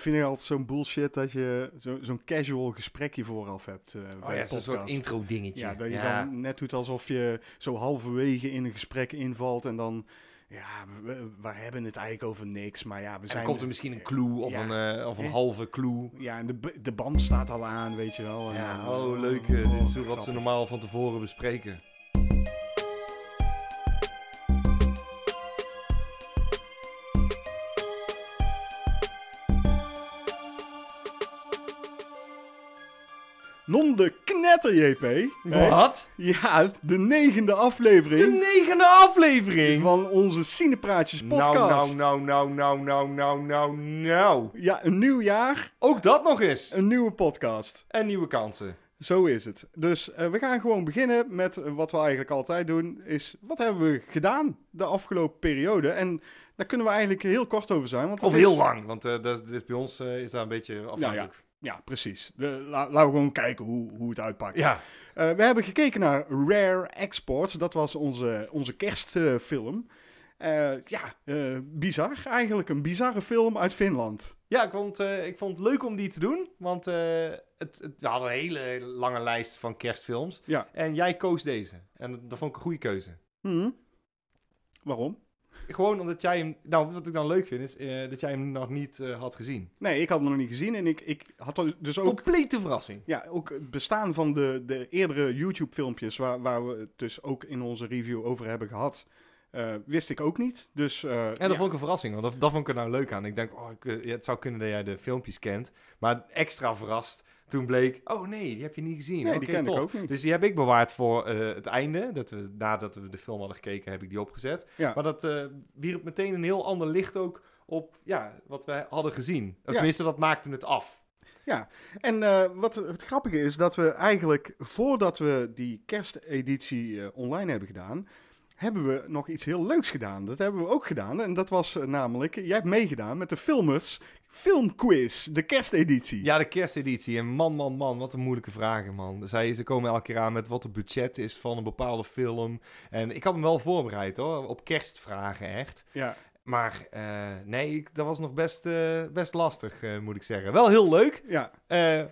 vind ik altijd zo'n bullshit dat je zo- zo'n casual gesprekje vooraf hebt. eh, Oh bij ja, zo'n soort intro dingetje. Ja, dat je dan net doet alsof je zo halverwege in een gesprek invalt en dan, ja, we, we hebben het eigenlijk over niks, maar ja, we En zijn... dan komt er misschien een clue of Ja. een, eh, of een Eh. halve clue. Ja, en de, de band staat al aan, weet je wel. en Ja, oh leuk. eh, dit is wat ze normaal van tevoren bespreken. Non de knetter, JP. Wat? Ja, de negende aflevering De negende aflevering? van onze Cinepraatjes podcast. Nou, nou, nou, nou, nou, nou, nou, nou. Ja, een nieuw jaar, Ook dat nog eens. een nieuwe podcast. En nieuwe kansen. Zo is het. Dus eh, we gaan gewoon beginnen met eh, wat we eigenlijk altijd doen. Is wat hebben we gedaan de afgelopen periode? En daar kunnen we eigenlijk heel kort over zijn. Want Of is- heel lang, want eh, dat, is bij ons is daar een beetje afhankelijk. Ja, precies. De- la- laten we gewoon kijken hoe, hoe het uitpakt. Ja, Eh, we hebben gekeken naar Rare Exports. Dat was onze, onze kerstfilm. Eh, ja, eh, bizar. Eigenlijk een bizarre film uit Finland. ja ik, vond, ik vond het leuk om die te doen, want het, het, we hadden een hele lange lijst van kerstfilms. Ja. En jij koos deze. En dat, dat vond ik een goede keuze. Hm. Waarom? Gewoon omdat jij hem... Nou, wat ik dan leuk vind, is eh, dat jij hem nog niet eh, had gezien. Nee, ik had hem nog niet gezien. En ik, ik had dus ook... Complete verrassing. Ja, ook het bestaan van de, de eerdere YouTube-filmpjes, waar, waar we het dus ook in onze review over hebben gehad, eh, wist ik ook niet. Dus, En dat ja. vond ik een verrassing, want dat, dat vond ik er nou leuk aan. Ik denk, oh, ik, het zou kunnen dat jij de filmpjes kent. Maar extra verrast toen bleek, oh nee, die heb je niet gezien. Nee, die ken tof. ik ook niet. Dus die heb ik bewaard voor eh, het einde. Dat we, nadat we de film hadden gekeken, heb ik die opgezet. Ja. Maar dat eh wierp meteen een heel ander licht ook op ja, wat wij hadden gezien. Ja. Tenminste, dat maakte het af. En eh, wat het grappige is, dat we eigenlijk voordat we die kersteditie online hebben gedaan, hebben we nog iets heel leuks gedaan. Dat hebben we ook gedaan. En dat was eh, namelijk, jij hebt meegedaan met de Filmers Filmquiz, de kersteditie. Ja, de kersteditie. En man, man, man, wat een moeilijke vragen, man. Zij, ze komen elke keer aan met wat het budget is van een bepaalde film. En ik had hem wel voorbereid, hoor. Op kerstvragen, echt. Ja. Maar eh, nee, ik- dat was nog best, eh, best lastig, eh, moet ik zeggen. Wel heel leuk, Ja,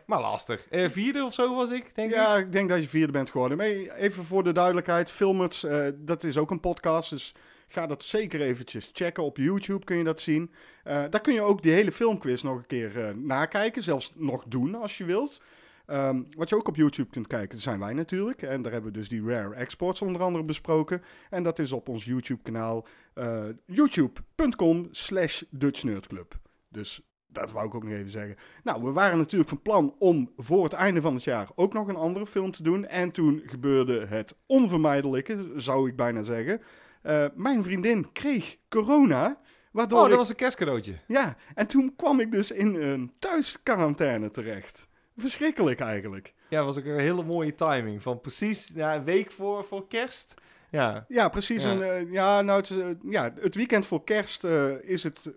maar lastig. Vierde of zo was ik, denk ik. ja, ik denk dat je vierde bent geworden. Maar even voor de duidelijkheid, Filmers, dat is ook een podcast, dus ga dat zeker eventjes checken. Op YouTube kun je dat zien. Daar kun je ook die hele filmquiz nog een keer nakijken, zelfs nog doen als je wilt. Ehm, wat je ook op YouTube kunt kijken, zijn wij natuurlijk. En daar hebben we dus die Rare Exports onder andere besproken. En dat is op ons YouTube-kanaal eh, youtube.com slash Dutch Nerd Club. Dus dat wou ik ook nog even zeggen. Nou, we waren natuurlijk van plan om voor het einde van het jaar ook nog een andere film te doen. En toen gebeurde het onvermijdelijke, zou ik bijna zeggen. Eh, mijn vriendin kreeg corona, waardoor Oh, dat ik... was een kerstcadeautje. Ja, en toen kwam ik dus in een thuisquarantaine terecht. Verschrikkelijk eigenlijk. Ja, was ook een hele mooie timing. Van precies ja, een week voor, voor kerst. Ja, Ja, precies. Ja. Een, eh, ja, nou, het, is, eh, ja, het weekend voor kerst eh, is het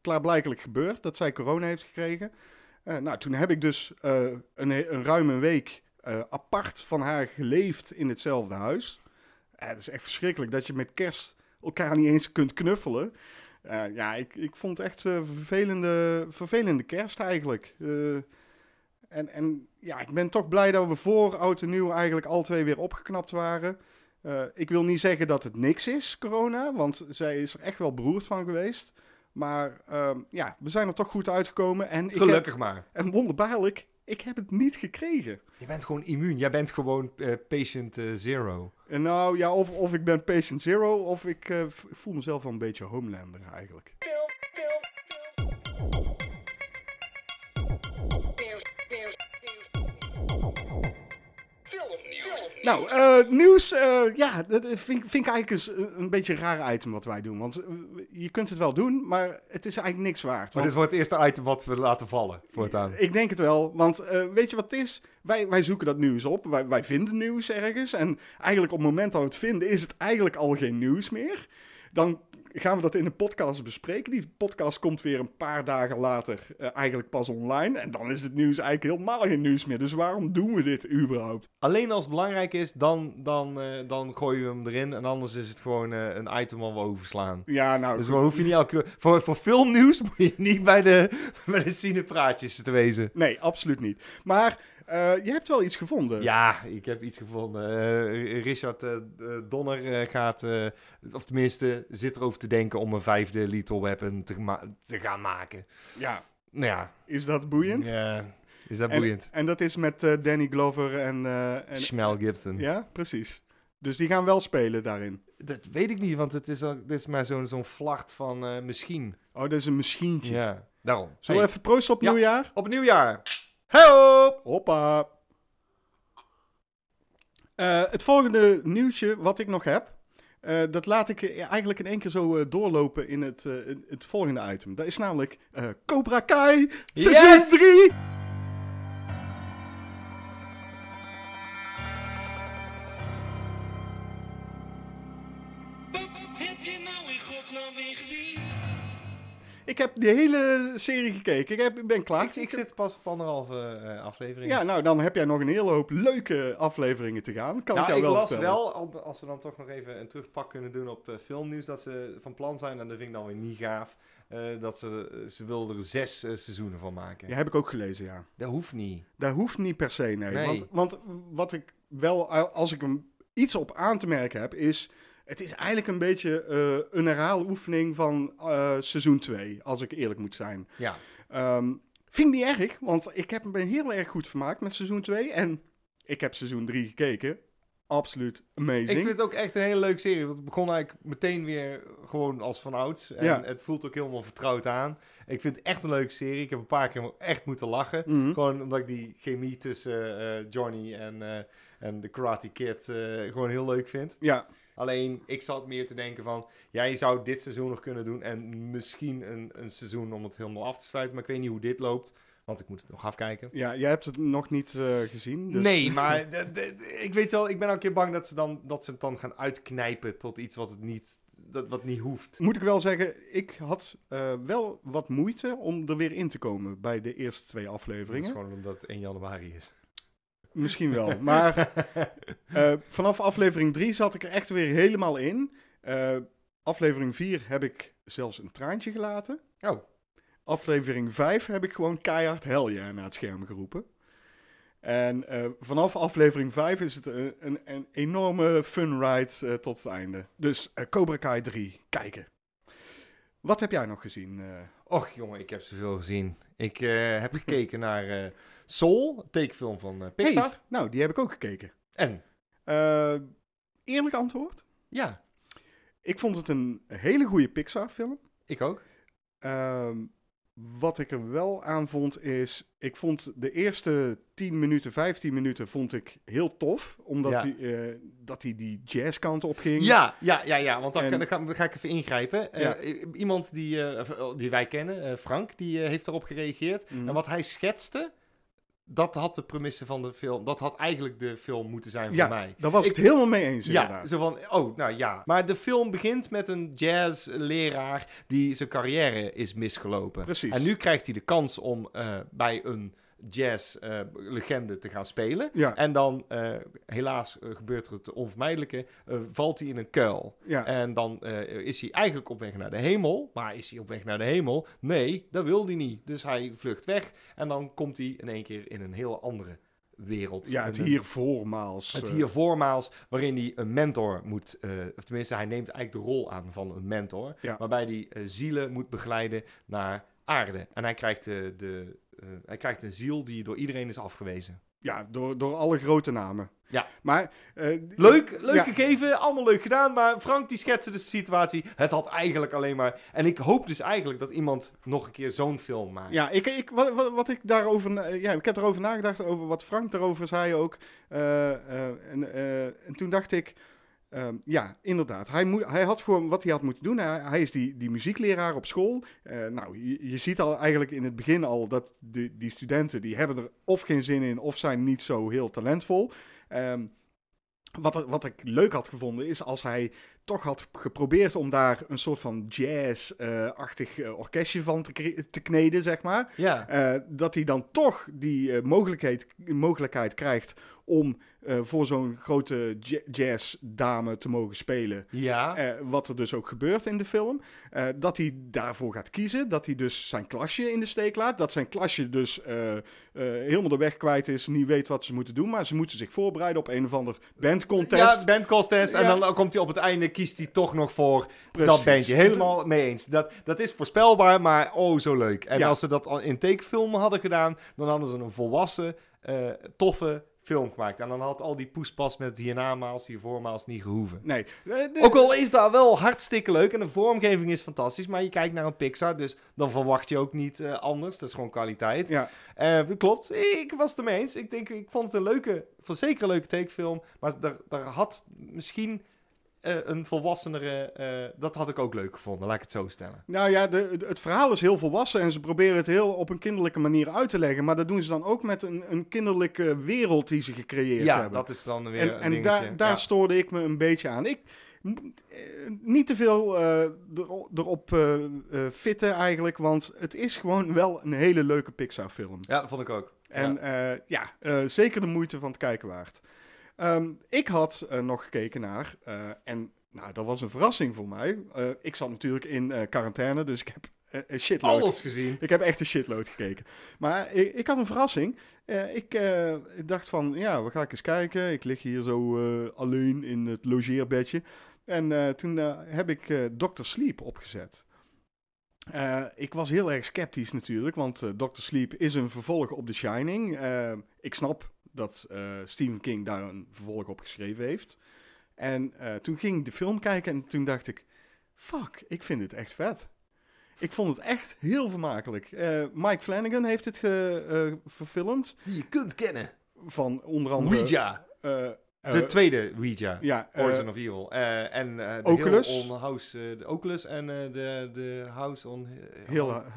klaarblijkelijk gebeurd dat zij corona heeft gekregen. Eh, nou, toen heb ik dus eh, een, een ruime week eh, apart van haar geleefd in hetzelfde huis. Het is echt verschrikkelijk dat je met kerst elkaar niet eens kunt knuffelen. Eh, ja, ik, ik vond het echt een vervelende, vervelende kerst eigenlijk. En, en ja, ik ben toch blij dat we voor oud en nieuw eigenlijk al twee weer opgeknapt waren. Eh, ik wil niet zeggen dat het niks is, corona, want zij is er echt wel beroerd van geweest. Maar ehm, ja, we zijn er toch goed uitgekomen. En, ik heb, gelukkig maar. en wonderbaarlijk, ik heb het niet gekregen. Je bent gewoon immuun. Jij bent gewoon eh, patient eh, zero. En nou ja, of, of ik ben patient zero, of ik voel mezelf wel een beetje homelander eigenlijk. Nou, eh, nieuws. eh, ja, dat vind, ik- vind ik eigenlijk eens een, een beetje een raar item wat wij doen. Want eh, je kunt het wel doen, maar het is eigenlijk niks waard. Maar dit wordt het eerste item wat we laten vallen voortaan. Ik denk het wel, want weet je wat het is? Wij, wij zoeken dat nieuws op, wij, wij vinden nieuws ergens. En eigenlijk op het moment dat we het vinden, is het eigenlijk al geen nieuws meer. Dan gaan we dat in een podcast bespreken. Die podcast komt weer een paar dagen later eh, eigenlijk pas online. En dan is het nieuws eigenlijk helemaal geen nieuws meer. Dus waarom doen we dit überhaupt? Alleen als het belangrijk is, dan, dan, eh, dan gooien we hem erin. En anders is het gewoon eh, een item wat we overslaan. Ja, nou, Dus hoef je niet elke voor, voor filmnieuws moet je niet bij de, bij de cinepraatjes te wezen. Nee, absoluut niet. Maar eh, je hebt wel iets gevonden. Ja, ik heb iets gevonden. Eh, Richard eh, Donner gaat, of tenminste, zit erover te denken om een vijfde Lethal Weapon te, te gaan maken. Ja, Nou ja, is dat boeiend? ja, is dat En- boeiend? En dat is met Danny Glover en... en Schmel Gibson. ja, precies. Dus die gaan wel spelen daarin. Dat weet ik niet, want het is, al- dit is maar zo'n zo'n vlacht van misschien. Oh, dat is een machientje. Ja, daarom. Zullen we Hey, even proosten op Ja. nieuwjaar? Op nieuwjaar. Hey Hoppa. Eh, het volgende nieuwtje wat ik nog heb, eh, dat laat ik eh, eigenlijk in één keer zo doorlopen in het, het volgende item. Dat is namelijk Cobra Kai seizoen Yes! 3. Ik heb de hele serie gekeken. Ik, heb, ik ben klaar. Ik, ik zit pas op anderhalve eh, aflevering. Ja, nou dan heb jij nog een hele hoop leuke afleveringen te gaan. Kan Nou, ik jou ik wel vertellen. wel, al- als we dan toch nog even een terugpak kunnen doen op eh, filmnieuws, dat ze van plan zijn, en dat vind ik dan weer niet gaaf, eh, dat ze, ze wilden er zes seizoenen van maken. Ja, heb ik ook gelezen, ja. Dat hoeft niet. Daar hoeft niet per se, nee. Nee. Want, want wat ik wel, als ik hem iets op aan te merken heb, is... Het is eigenlijk een beetje eh, een herhaaloefening van eh, seizoen 2, als ik eerlijk moet zijn. Ja. Ehm, vind ik niet erg, want ik heb me heel erg goed vermaakt met seizoen 2. En ik heb seizoen 3 gekeken. Absoluut amazing. Ik vind het ook echt een hele leuke serie. Want het begon eigenlijk meteen weer gewoon als van ouds. En Ja. het voelt ook helemaal vertrouwd aan. Ik vind het echt een leuke serie. Ik heb een paar keer echt moeten lachen. Mhm. Gewoon omdat ik die chemie tussen eh, Johnny en, en de Karate Kid gewoon heel leuk vind. Ja, Alleen, ik zat meer te denken van... Ja, je zou dit seizoen nog kunnen doen. En misschien een, een seizoen om het helemaal af te sluiten. Maar ik weet niet hoe dit loopt. Want ik moet het nog afkijken. ja, jij hebt het nog niet eh, gezien. Dus... Nee, maar ik weet wel... Ik ben al een keer bang dat ze, dan, dat ze het dan gaan uitknijpen... tot iets wat het niet, dat, wat niet hoeft. Moet ik wel zeggen, ik had eh, wel wat moeite om er weer in te komen bij de eerste twee Dat is afleveringen. gewoon omdat het 1 januari is. Misschien wel. Maar eh, vanaf aflevering 3 zat ik er echt weer helemaal in. Eh, aflevering 4 heb ik zelfs een traantje gelaten. Oh. Aflevering 5 heb ik gewoon keihard hell yeah naar het scherm geroepen. En eh, vanaf aflevering 5 is het een, een, een enorme fun ride tot het einde. Dus Cobra Kai 3, kijken. Wat heb jij nog gezien? Och jongen, ik heb zoveel gezien. Ik heb gekeken naar Soul, tekenfilm van eh, Pixar. Hey, nou, die heb ik ook gekeken. En, Eh, eerlijk antwoord? ja, Ik vond het een hele goede Pixar-film. ik ook. Ehm, wat ik er wel aan vond is, ik vond de eerste 10 minuten, 15 minuten vond ik heel tof, omdat Ja. hij, eh, dat hij die jazzkant op ging. Ja, ja, ja, ja, want dan, En- ga, dan ga ik even ingrijpen. Ja. iemand die, eh, die wij kennen, Frank, die heeft erop gereageerd. Mhm. En wat hij schetste, dat had de premisse van de film, dat had eigenlijk de film moeten zijn voor Ja, mij. daar was ik het helemaal mee eens Ja, inderdaad. zo van, oh, nou ja. Maar de film begint met een jazzleraar die zijn carrière is misgelopen. Precies. En nu krijgt hij de kans om eh, bij een jazz-legende te gaan spelen. Ja, En dan, eh, helaas eh, gebeurt er het onvermijdelijke, eh, valt hij in een kuil. ja. En dan eh, is hij eigenlijk op weg naar de hemel. Maar is hij op weg naar de hemel? Nee, dat wil hij niet. Dus hij vlucht weg. En dan komt hij in één keer in een heel andere wereld. ja, het Een- hier voormaals. het eh, hier voormaals, waarin hij een mentor moet, eh, of tenminste, hij neemt eigenlijk de rol aan van een mentor, Ja. waarbij hij eh, zielen moet begeleiden naar aarde. En hij krijgt, de, de, eh, hij krijgt een ziel die door iedereen is afgewezen. Ja, door, door alle grote namen. Ja. Maar... eh, Leuk, leuk Ja. gegeven, allemaal leuk gedaan, maar Frank die schetste de situatie. Het had eigenlijk alleen maar, en ik hoop dus eigenlijk dat iemand nog een keer zo'n film maakt. Ja, ik, ik, wat, wat, wat ik daarover... Ja, ik heb erover nagedacht, over wat Frank daarover zei ook. Eh, eh, en, eh, en toen dacht ik... ehm, ja, inderdaad. Hij, moet, hij had gewoon wat hij had moeten doen. Hij, hij is die, die muziekleraar op school. Eh, nou, je, je ziet al eigenlijk in het begin al dat de, die studenten... die hebben er of geen zin in of zijn niet zo heel talentvol. Ehm, wat, wat ik leuk had gevonden is als hij toch had geprobeerd om daar een soort van jazz-achtig eh, orkestje van te, te kneden, zeg maar. Ja. Eh, dat hij dan toch die mogelijkheid, mogelijkheid krijgt om eh, voor zo'n grote ja- jazzdame te mogen spelen. Ja. Eh, wat er dus ook gebeurt in de film. Eh, dat hij daarvoor gaat kiezen. Dat hij dus zijn klasje in de steek laat. Dat zijn klasje dus helemaal de weg kwijt is. Niet weet wat ze moeten doen. Maar ze moeten zich voorbereiden op een of ander bandcontest. Ja, bandcontest. En Ja. dan komt hij op het einde, kiest hij toch nog voor Precies. dat bandje. Helemaal mee eens. Dat, dat is voorspelbaar, maar oh, zo leuk. En Ja. als ze dat al in tekenfilm hadden gedaan, dan hadden ze een volwassen, toffe film gemaakt. En dan had al die poespas met hiernamaals, hiervoormaals niet gehoeven. Nee. Eh, de- Ook al is dat wel hartstikke leuk en de vormgeving is fantastisch, maar je kijkt naar een Pixar, dus dan verwacht je ook niet eh, anders. Dat is gewoon kwaliteit. Ja, Eh, klopt, ik was het ermee eens. Ik denk, ik vond het een leuke, van zeker een leuke tekenfilm, maar daar, daar had misschien eh, een volwassenere, eh, dat had ik ook leuk gevonden, laat ik het zo stellen. Nou ja, de, de- het verhaal is heel volwassen en ze proberen het heel op een kinderlijke manier uit te leggen. Maar dat doen ze dan ook met een, een kinderlijke wereld die ze gecreëerd ja, hebben. dat is dan weer en een en dingetje. daar, daar Ja. stoorde ik me een beetje aan. Ik eh, niet te veel ero- erop fitten eigenlijk, want het is gewoon wel een hele leuke Pixar-film. Ja, dat vond ik ook. En Ja. ja, ja zeker de moeite van het kijken waard. Ehm, ik had eh, nog gekeken naar, eh, en nou, dat was een verrassing voor mij. Eh, ik zat natuurlijk in quarantaine, dus ik heb een shitload. Alles gezien. Ik heb echt een shitload gekeken. Maar ik, ik had een verrassing. Ik dacht van, ja, we gaan eens kijken. Ik lig hier zo alleen in het logeerbedje. En toen heb ik Dr. Sleep opgezet. Ik was heel erg sceptisch natuurlijk, want eh Dr. Sleep is een vervolg op The Shining. Ik snap dat eh, Stephen King daar een vervolg op geschreven heeft. En eh, toen ging ik de film kijken en toen dacht ik, fuck, ik vind het echt vet. Ik vond het echt heel vermakelijk. Eh, Mike Flanagan heeft het ge- verfilmd. Die je kunt kennen. Van onder andere... Ouija. Eh, eh, De tweede Ouija. Ja, eh, Origin of Evil. Eh, en de Oculus. Hill on House, de Oculus en de, de House on...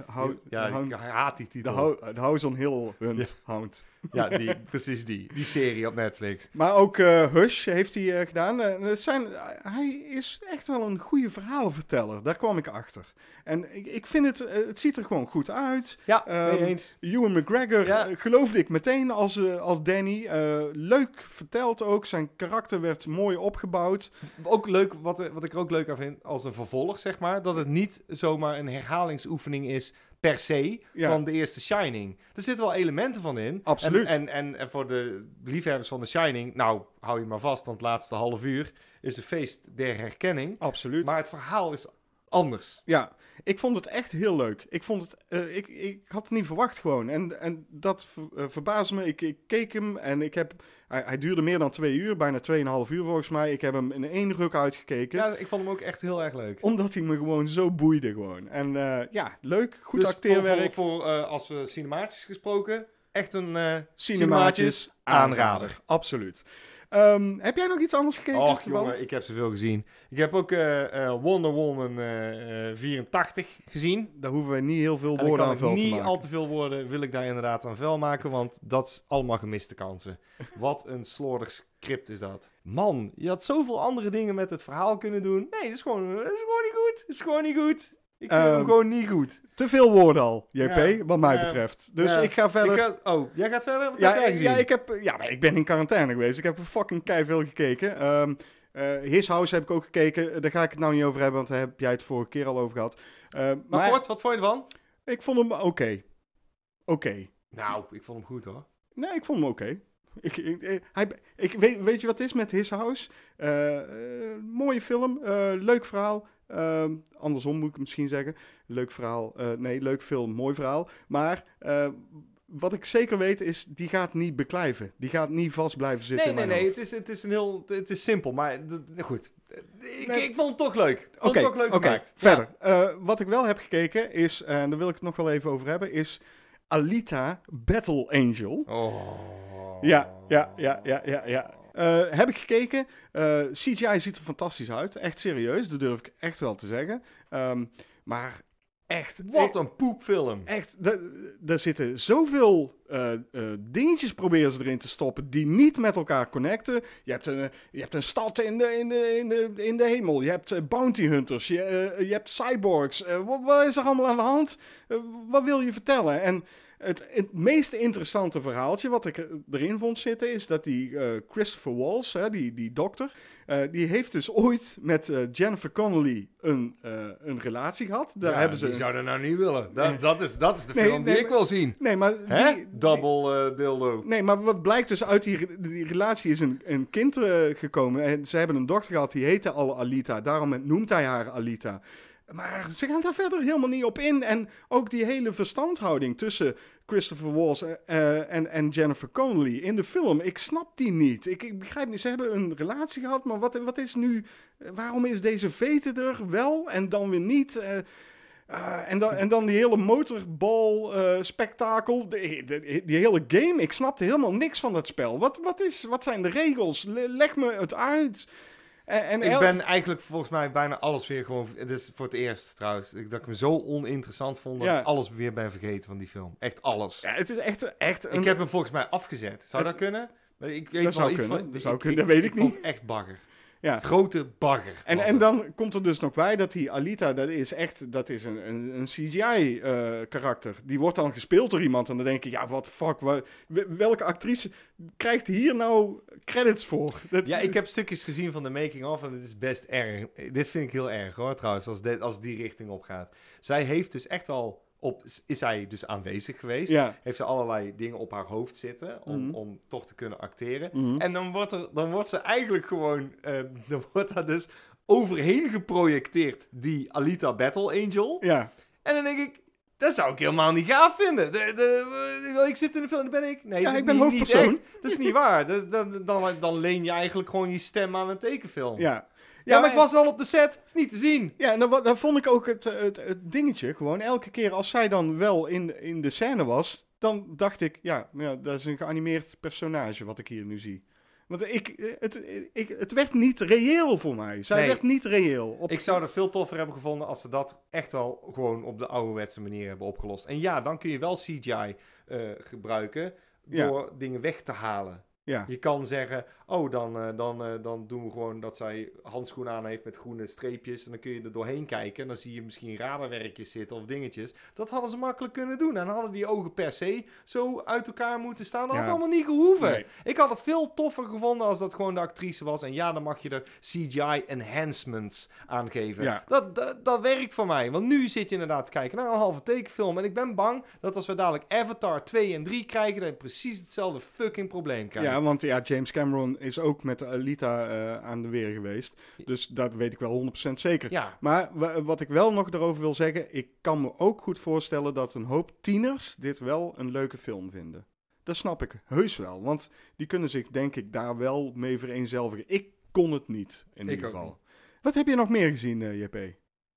hou, ja, ik haat die de, titel. de House on Hill Hunt Hound. Ja, die, precies die. Die serie op Netflix. Maar ook Hush heeft hij gedaan. Het zijn, hij is echt wel een goede verhalenverteller. Daar kwam ik achter. En ik, ik vind het, het ziet er gewoon goed uit. Ja, Ehm, eens. Ewan McGregor geloofde ik meteen als, als Danny. Leuk verteld ook. Zijn karakter werd mooi opgebouwd. Ook leuk, wat, wat ik er ook leuk aan vind, als een vervolg, zeg maar, dat het niet zomaar een herhalingsoefening is per se Ja. van de eerste Shining. Er zitten wel elementen van in. Absoluut. En, en, en, en voor de liefhebbers van de Shining, nou, hou je maar vast, want het laatste half uur is een feest der herkenning. Absoluut. Maar het verhaal is anders. Ja, ik vond het echt heel leuk. Ik, vond het, eh, ik, ik had het niet verwacht gewoon. En, en dat ver, eh, verbaasde me. Ik, ik keek hem en ik heb... Hij, hij duurde meer dan twee uur, bijna tweeënhalf uur volgens mij. Ik heb hem in één ruk uitgekeken. Ja, ik vond hem ook echt heel erg leuk. Omdat hij me gewoon zo boeide gewoon. En eh, ja, leuk. Goed Dus acteerwerk. Voor, voor, voor, eh, als we cinematisch gesproken, echt een eh Cinematisch aanrader. Absoluut. Ehm, heb jij nog iets anders gekeken? Och jongen, ik heb zoveel gezien. Ik heb ook eh, eh, Wonder Woman eh, eh, 84 gezien. Daar hoeven we niet heel veel En woorden aan vuil te niet maken. al te veel woorden, wil ik daar inderdaad aan vuil maken, want dat is allemaal gemiste kansen. Wat een slordig script is dat. Man, je had zoveel andere dingen met het verhaal kunnen doen. Nee, dat is gewoon, dat is gewoon niet goed. Dat is gewoon niet goed. Ik vind hem Ehm, gewoon niet goed. Te veel woorden al, JP, Ja. wat mij Ja. betreft. Dus Ja. ik ga verder... Ik ga- oh, jij gaat verder? Wat Ja, heb jij gezien? ja, ik heb, ja, maar ik ben in quarantaine geweest. Ik heb fucking keiveel gekeken. Ehm eh, His House heb ik ook gekeken. Daar ga ik het nou niet over hebben, want daar heb jij het vorige keer al over gehad. Eh, maar, maar kort, wat vond je ervan? ik vond hem oké. Oké. Nou, ik vond hem goed hoor. Nee, ik vond hem oké. Ik, ik, ik- hij, ik weet, weet je wat het is met His House? Eh, eh, mooie film, eh, leuk verhaal. Ehm, andersom moet ik misschien zeggen. Leuk verhaal. eh, nee, leuk film, mooi verhaal. Maar eh, wat ik zeker weet is, die gaat niet beklijven. Die gaat niet vast blijven zitten Nee, in nee, mijn nee. hoofd. Het is, het is een heel. Het is simpel, maar goed. Ik, Nee. ik vond het toch leuk. Oké, het toch leuk gemaakt. verder. Eh, wat ik wel heb gekeken is, en daar wil ik het nog wel even over hebben, is Alita Battle Angel. Oh. Ja, ja, ja, ja, ja, ja. Eh, heb ik gekeken. Eh, CGI ziet er fantastisch uit. Echt serieus, dat durf ik echt wel te zeggen. Ehm, maar echt. Wat een poepfilm. Echt, da- daar zitten zoveel eh, dingetjes proberen ze erin te stoppen die niet met elkaar connecten. Je hebt een, je hebt een stad in de, in de, in de, in de hemel. Je hebt bounty hunters. Je, je hebt cyborgs. Wat, wat is er allemaal aan de hand? Wat wil je vertellen? En het, het meest interessante verhaaltje wat ik er- erin vond zitten is dat die eh, Christopher Walsh, hè, die, die dokter, eh, die heeft dus ooit met eh, Jennifer Connelly een, een relatie gehad. Daar Ja, hebben ze die een- zou dat nou niet willen. Dat, dat, is, dat is de Nee, film die ik wil zien. Nee, maar die- Double dildo. Nee, maar wat blijkt dus uit die, die relatie is een, een kind gekomen. En ze hebben een dochter gehad, die heette al Alita. Daarom noemt hij haar Alita. Maar ze gaan daar verder helemaal niet op in. En ook die hele verstandhouding tussen Christopher Walsh eh, en, en Jennifer Connelly in de film. Ik snap die niet. Ik, ik begrijp niet. Ze hebben een relatie gehad, maar wat, wat is nu... Waarom is deze vete er wel en dan weer niet? Eh, eh, en, dan, en dan die hele motorbal-spektakel, die, hele game. Ik snapte helemaal niks van dat spel. Wat, wat, is, wat zijn de regels? Le- leg me het uit. En, en Ik ben eigenlijk volgens mij bijna alles weer gewoon... Het is voor het eerst trouwens. Ik, dat ik me zo oninteressant vond dat Ja. ik alles weer ben vergeten van die film. Echt alles. Ja, het is echt, echt een... Ik heb hem volgens mij afgezet. Zou Het- dat kunnen? Maar Ik weet Dat wel zou iets kunnen, van... dat zou kunnen, dat weet ik niet. echt bagger. Ja. Grote bagger. En, en dan komt er dus nog bij dat die Alita, dat is echt, dat is een, een, een CGI-karakter. die wordt dan gespeeld door iemand en dan denk je, ja, wat fuck, welke actrice krijgt hier nou credits voor? Dat, Ja, ik heb stukjes gezien van de making-of en het is best erg. Dit vind ik heel erg hoor, trouwens, als, dit, als die richting opgaat. Zij heeft dus echt al op... Is zij dus aanwezig geweest? Ja. Heeft ze allerlei dingen op haar hoofd zitten om, Mhm. om toch te kunnen acteren. Mhm. En dan wordt, er, dan wordt ze eigenlijk gewoon... eh dan wordt daar dus overheen geprojecteerd, die Alita Battle Angel. Ja, En dan denk ik... Dat zou ik helemaal niet gaaf vinden. De, de, ik zit in de film, daar ben ik. Nee, Ja, ik ben niet- hoofdpersoon. Niet dat is niet waar. Dat, dat- dan, dan leen je eigenlijk gewoon je stem aan een tekenfilm. ja. Ja, maar ik was al op de set. Is niet te zien. Ja, en dan, wa- dan vond ik ook het, het, het dingetje gewoon. Elke keer als zij dan wel in, in de scène was, dan dacht ik, ja, ja, dat is een geanimeerd personage wat ik hier nu zie. Want ik, het, ik, het werd niet reëel voor mij. Zij Nee. werd niet reëel. Op, Ik zou het veel toffer hebben gevonden als ze dat echt wel gewoon op de ouderwetse manier hebben opgelost. En ja, dan kun je wel CGI eh, gebruiken Ja. door dingen weg te halen. Ja, Je kan zeggen, oh, dan, eh, dan, eh, dan doen we gewoon dat zij handschoenen aan heeft met groene streepjes. En dan kun je er doorheen kijken. En dan zie je misschien radarwerkjes zitten of dingetjes. Dat hadden ze makkelijk kunnen doen. En dan hadden die ogen per se zo uit elkaar moeten staan. Dat Ja. had allemaal niet gehoeven. Nee. Ik had het veel toffer gevonden als dat gewoon de actrice was. En ja, dan mag je er CGI enhancements aan geven. Ja. Dat, dat, dat werkt voor mij. Want nu zit je inderdaad te kijken naar een halve tekenfilm. En ik ben bang dat als we dadelijk Avatar 2 en 3 krijgen... dat je precies hetzelfde fucking probleem krijgt. ja, want ja, James Cameron is ook met de Alita eh, aan de weer geweest. Dus dat weet ik wel 100% zeker. Ja, Maar wa- wat ik wel nog erover wil zeggen, ik kan me ook goed voorstellen dat een hoop tieners dit wel een leuke film vinden. Dat snap ik heus wel, want die kunnen zich denk ik daar wel mee vereenzelvigen. Ik kon het niet, in Ik ieder geval. niet. Wat heb je nog meer gezien, eh, JP?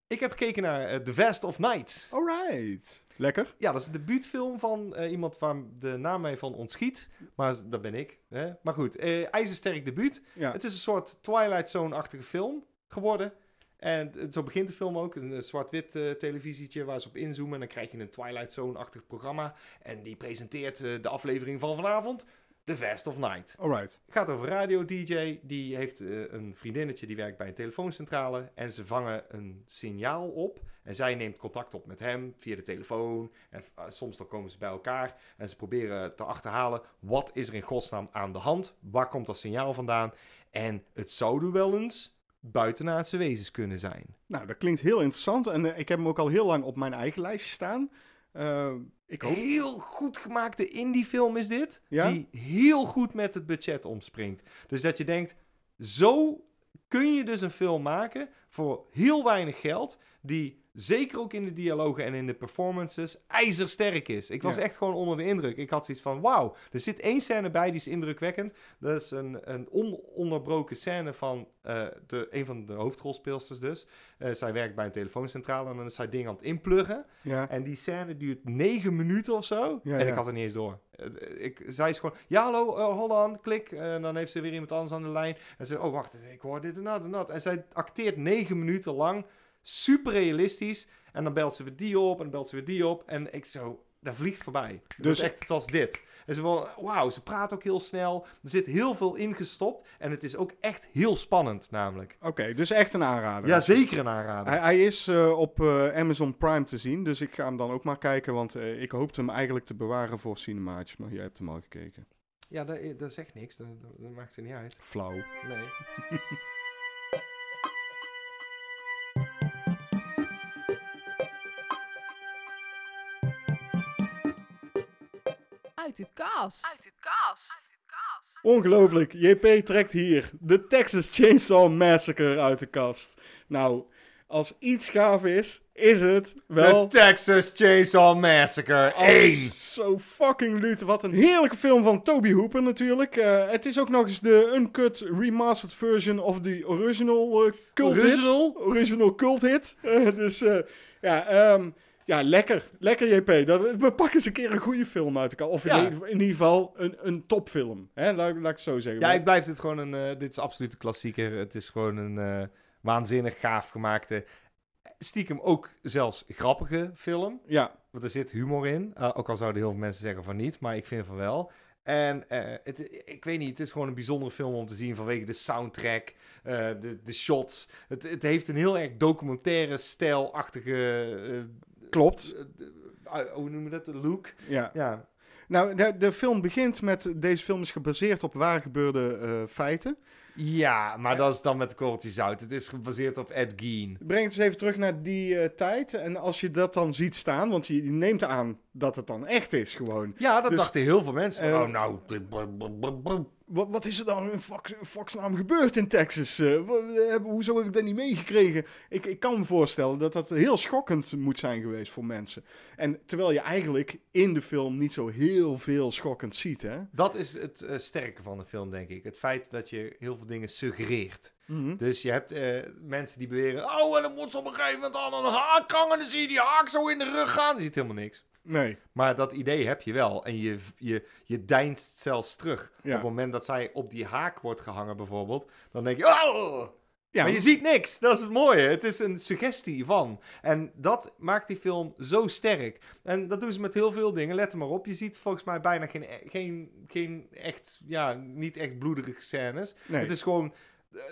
Ik heb gekeken naar eh, The Vast of Night. Alright. Lekker. Ja, dat is een debuutfilm van eh, iemand waar de naam mij van ontschiet. Maar dat ben ik. Hè? Maar goed, eh ijzersterk debuut. Ja. Het is een soort Twilight Zone-achtige film geworden. En zo begint de film ook. Een zwart-wit eh, televisietje waar ze op inzoomen. En dan krijg je een Twilight Zone-achtig programma. En die presenteert de aflevering van vanavond. The Vast of Night. Alright. Het gaat over radio-dj. Die heeft een vriendinnetje die werkt bij een telefooncentrale. En ze vangen een signaal op. En zij neemt contact op met hem via de telefoon. En eh, soms dan komen ze bij elkaar. En ze proberen te achterhalen. Wat is er in godsnaam aan de hand? Waar komt dat signaal vandaan? En het zouden wel eens buitenaardse wezens kunnen zijn. Nou, dat klinkt heel interessant en eh, ik heb hem ook al heel lang op mijn eigen lijstje staan. Eh, ik hoop... Heel goed gemaakte indie-film is dit. Ja? Die heel goed met het budget omspringt. Dus dat je denkt, zo kun je dus een film maken voor heel weinig geld. Die zeker ook in de dialogen en in de performances ijzersterk is. Ik was Ja. echt gewoon onder de indruk. Ik had zoiets van, wauw, er zit één scène bij die is indrukwekkend. Dat is een, een ononderbroken scène van eh, de, een van de hoofdrolspeelsters dus. Eh, zij werkt bij een telefooncentrale en dan is zij dingen aan het inpluggen. Ja. En die scène duurt negen minuten of zo. Ja, en ik had er niet eens door. Eh, Ik, zij is gewoon, ja hallo, uh, hold on, klik. En dan heeft ze weer iemand anders aan de lijn. En ze, oh wacht, ik hoor dit en dat en dat. En zij acteert negen minuten lang, super realistisch. En dan belt ze weer die op en dan belt ze weer die op. En ik zo, dat vliegt voorbij. Dus echt, het was dit. En ze van, wauw, ze praat ook heel snel. Er zit heel veel ingestopt. En het is ook echt heel spannend, namelijk. Oké, dus echt een aanrader. Ja, zeker een aanrader. Hij, hij is eh, op eh, Amazon Prime te zien, dus ik ga hem dan ook maar kijken, want eh, ik hoopte hem eigenlijk te bewaren voor Cinemaatjes, maar jij hebt hem al gekeken. Ja, dat, dat zegt niks. Dat maakt er niet uit. Flauw. Nee. Uit de kast. Uit de kast. Ongelooflijk, JP trekt hier de Texas Chainsaw Massacre uit de kast. Nou, als iets gaaf is, is het wel... The Texas Chainsaw Massacre Oh, 1. Zo fucking luut. Wat een heerlijke film van Toby Hooper natuurlijk. Eh, het is ook nog eens de uncut remastered version of the original eh, cult Original? hit. Original cult hit. Eh, dus eh, ja, ehm, ja, lekker. Lekker JP. Dat, we pakken eens een keer een goede film uit elkaar. Of in, Ja. ieder- in ieder geval een, een topfilm. Hè? Laat, laat ik het zo zeggen. Ja, ik blijf dit gewoon een... eh, dit is absoluut een klassieker. Het is gewoon een eh, waanzinnig gaaf gemaakte... Stiekem ook zelfs grappige film. ja, Want er zit humor in. Eh, ook al zouden heel veel mensen zeggen van niet, maar ik vind van wel. En het, ik weet niet, het is gewoon een bijzondere film om te zien vanwege de soundtrack, de, de shots. Het, het heeft een heel erg documentaire stijlachtige... eh, klopt. eh, eh, hoe noem je dat? De look. Ja. Ja. Nou, de, de film begint met... Deze film is gebaseerd op waar gebeurde eh, feiten. ja, maar dat is dan met de korreltje zout. Het is gebaseerd op Ed Gein. Breng het eens even terug naar die tijd. En als je dat dan ziet staan, want je, je neemt aan dat het dan echt is gewoon. Ja, dat Dus, dachten heel veel mensen. oh, nou... Wat, wat is er dan in Fox, Foxnaam gebeurd in Texas? Eh, eh, hoezo heb ik dat niet meegekregen? Ik, ik kan me voorstellen dat dat heel schokkend moet zijn geweest voor mensen. En terwijl je eigenlijk in de film niet zo heel veel schokkend ziet, hè? Dat is het eh, sterke van de film, denk ik. Het feit dat je heel veel dingen suggereert. Mhm. Dus je hebt mensen die beweren... Oh, en dan moet ze op een gegeven moment aan een haak hangen... en dan zie je die haak zo in de rug gaan. Je ziet helemaal niks. Nee. Maar dat idee heb je wel. En je, je, je deinst zelfs terug. Ja. Op het moment dat zij op die haak wordt gehangen bijvoorbeeld... dan denk je... Oh! Ja, maar je ziet niks. Dat is het mooie. Het is een suggestie van. En dat maakt die film zo sterk. En dat doen ze met heel veel dingen. Let er maar op. Je ziet volgens mij bijna geen, geen, geen echt... Ja, niet echt bloederige scènes. nee. Het is gewoon,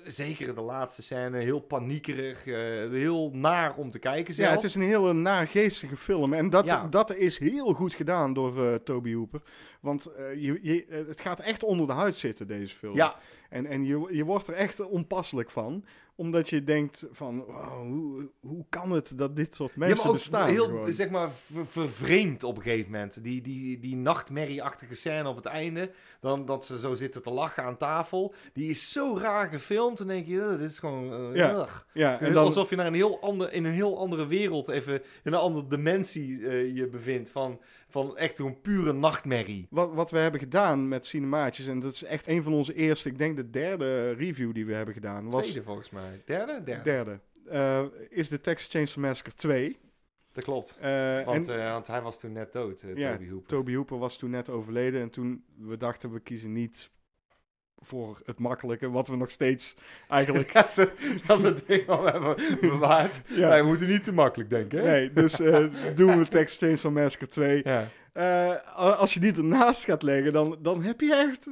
zeker in de laatste scène, heel paniekerig, eh, heel naar om te kijken Ja, het is een hele naargeestige film. En dat, Ja. dat is heel goed gedaan door eh, Toby Hooper. Want eh, je, je, eh, het gaat echt onder de huid zitten, deze film. Ja, En, en je, je wordt er echt onpasselijk van. Omdat je denkt van, wow, hoe, hoe kan het dat dit soort ja, mensen maar ook bestaan? heel, gewoon? zeg maar, ver- vervreemd op een gegeven moment. Die, die, die nachtmerrieachtige scène op het einde, dan dat ze zo zitten te lachen aan tafel, die is zo raar gefilmd. Dan denk je, "Ugh, dit is gewoon... eh, Ja. ugh." ja, en dan, Alsof je naar een heel ander, in een heel andere wereld, even in een andere dimensie eh, je bevindt. Van, van echt een pure nachtmerrie. wat, wat we hebben gedaan met cinemaatjes, en dat is echt een van onze eerste, ik denk de derde review die we hebben gedaan, was Tweede volgens mij. Derde? Derde. derde, eh, is de Texas Chainsaw Massacre 2. Dat klopt. Eh, Want, en eh, want hij was toen net dood, Ja, Toby Hooper. Toby Hooper was toen net overleden en toen we dachten we kiezen niet voor het makkelijke, wat we nog steeds eigenlijk... dat, is het, dat is het ding wat we hebben bewaard. Ja. Wij moeten niet te makkelijk denken, hè? Nee, dus eh, doen we Texas Chainsaw Massacre 2. Ja. Eh, als je die ernaast gaat leggen, dan, dan heb je echt...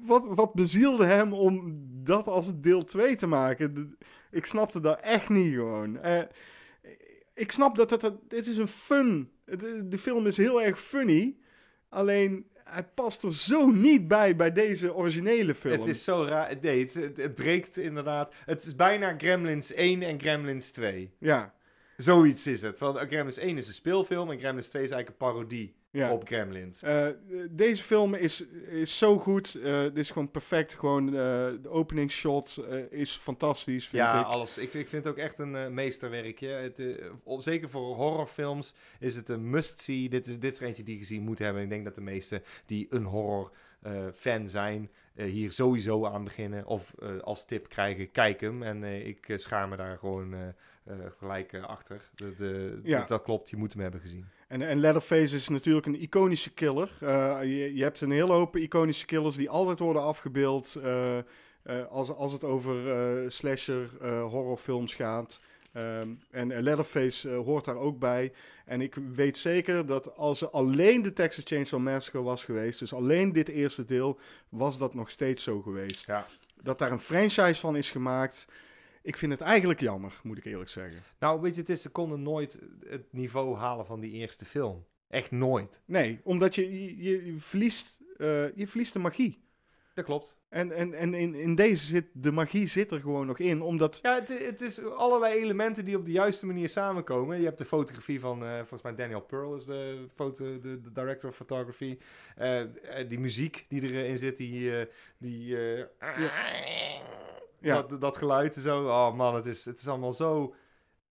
Wat, wat bezielde hem om dat als deel 2 te maken? Ik snapte dat echt niet gewoon. Eh, ik snap dat het... Dit is een fun... De, de film is heel erg funny. Alleen, hij past er zo niet bij bij deze originele film. Het is zo raar. Nee, het, het, het breekt inderdaad. Het is bijna Gremlins 1 en Gremlins 2. Ja, Zoiets is het. Want Gremlins 1 is een speelfilm en Gremlins 2 is eigenlijk een parodie ja. op Gremlins. Eh, deze film is, is zo goed. Eh het is gewoon perfect. Gewoon eh, de opening shot eh, is fantastisch, vind Ja, ik. alles. Ik, ik vind het ook echt een meesterwerkje. Het, op- zeker voor horrorfilms is het een must-see. Dit is, dit is er eentje die je gezien moet hebben. Ik denk dat de meesten die een horror fan zijn, hier sowieso aan beginnen. Of als tip krijgen, kijk hem. En ik schaar me daar gewoon gelijk achter. Dat, Ja. dat, dat klopt, je moet hem hebben gezien. En, en Leatherface is natuurlijk een iconische killer. Eh, je, je hebt een hele hoop iconische killers die altijd worden afgebeeld. eh, eh, als, als het over slasher horrorfilms gaat. Ehm, en Leatherface hoort daar ook bij. En ik weet zeker dat als er alleen de Texas Chainsaw Massacre was geweest, dus alleen dit eerste deel, was dat nog steeds zo geweest. Ja. Dat daar een franchise van is gemaakt. Ik vind het eigenlijk jammer, moet ik eerlijk zeggen. Nou, weet je, het is, ze konden nooit het niveau halen van die eerste film. Echt nooit. Nee, omdat je, je, je verliest, eh, je verliest de magie. Dat klopt. En, en, en in, in deze zit de magie zit er gewoon nog in, omdat... Ja, het, het is allerlei elementen die op de juiste manier samenkomen. Je hebt de fotografie van, eh, volgens mij Daniel Pearl is de, foto, de, de director of photography. Eh, die muziek die erin zit, die, die Ja. dat, dat geluid en zo. Oh man, het is, het is allemaal zo...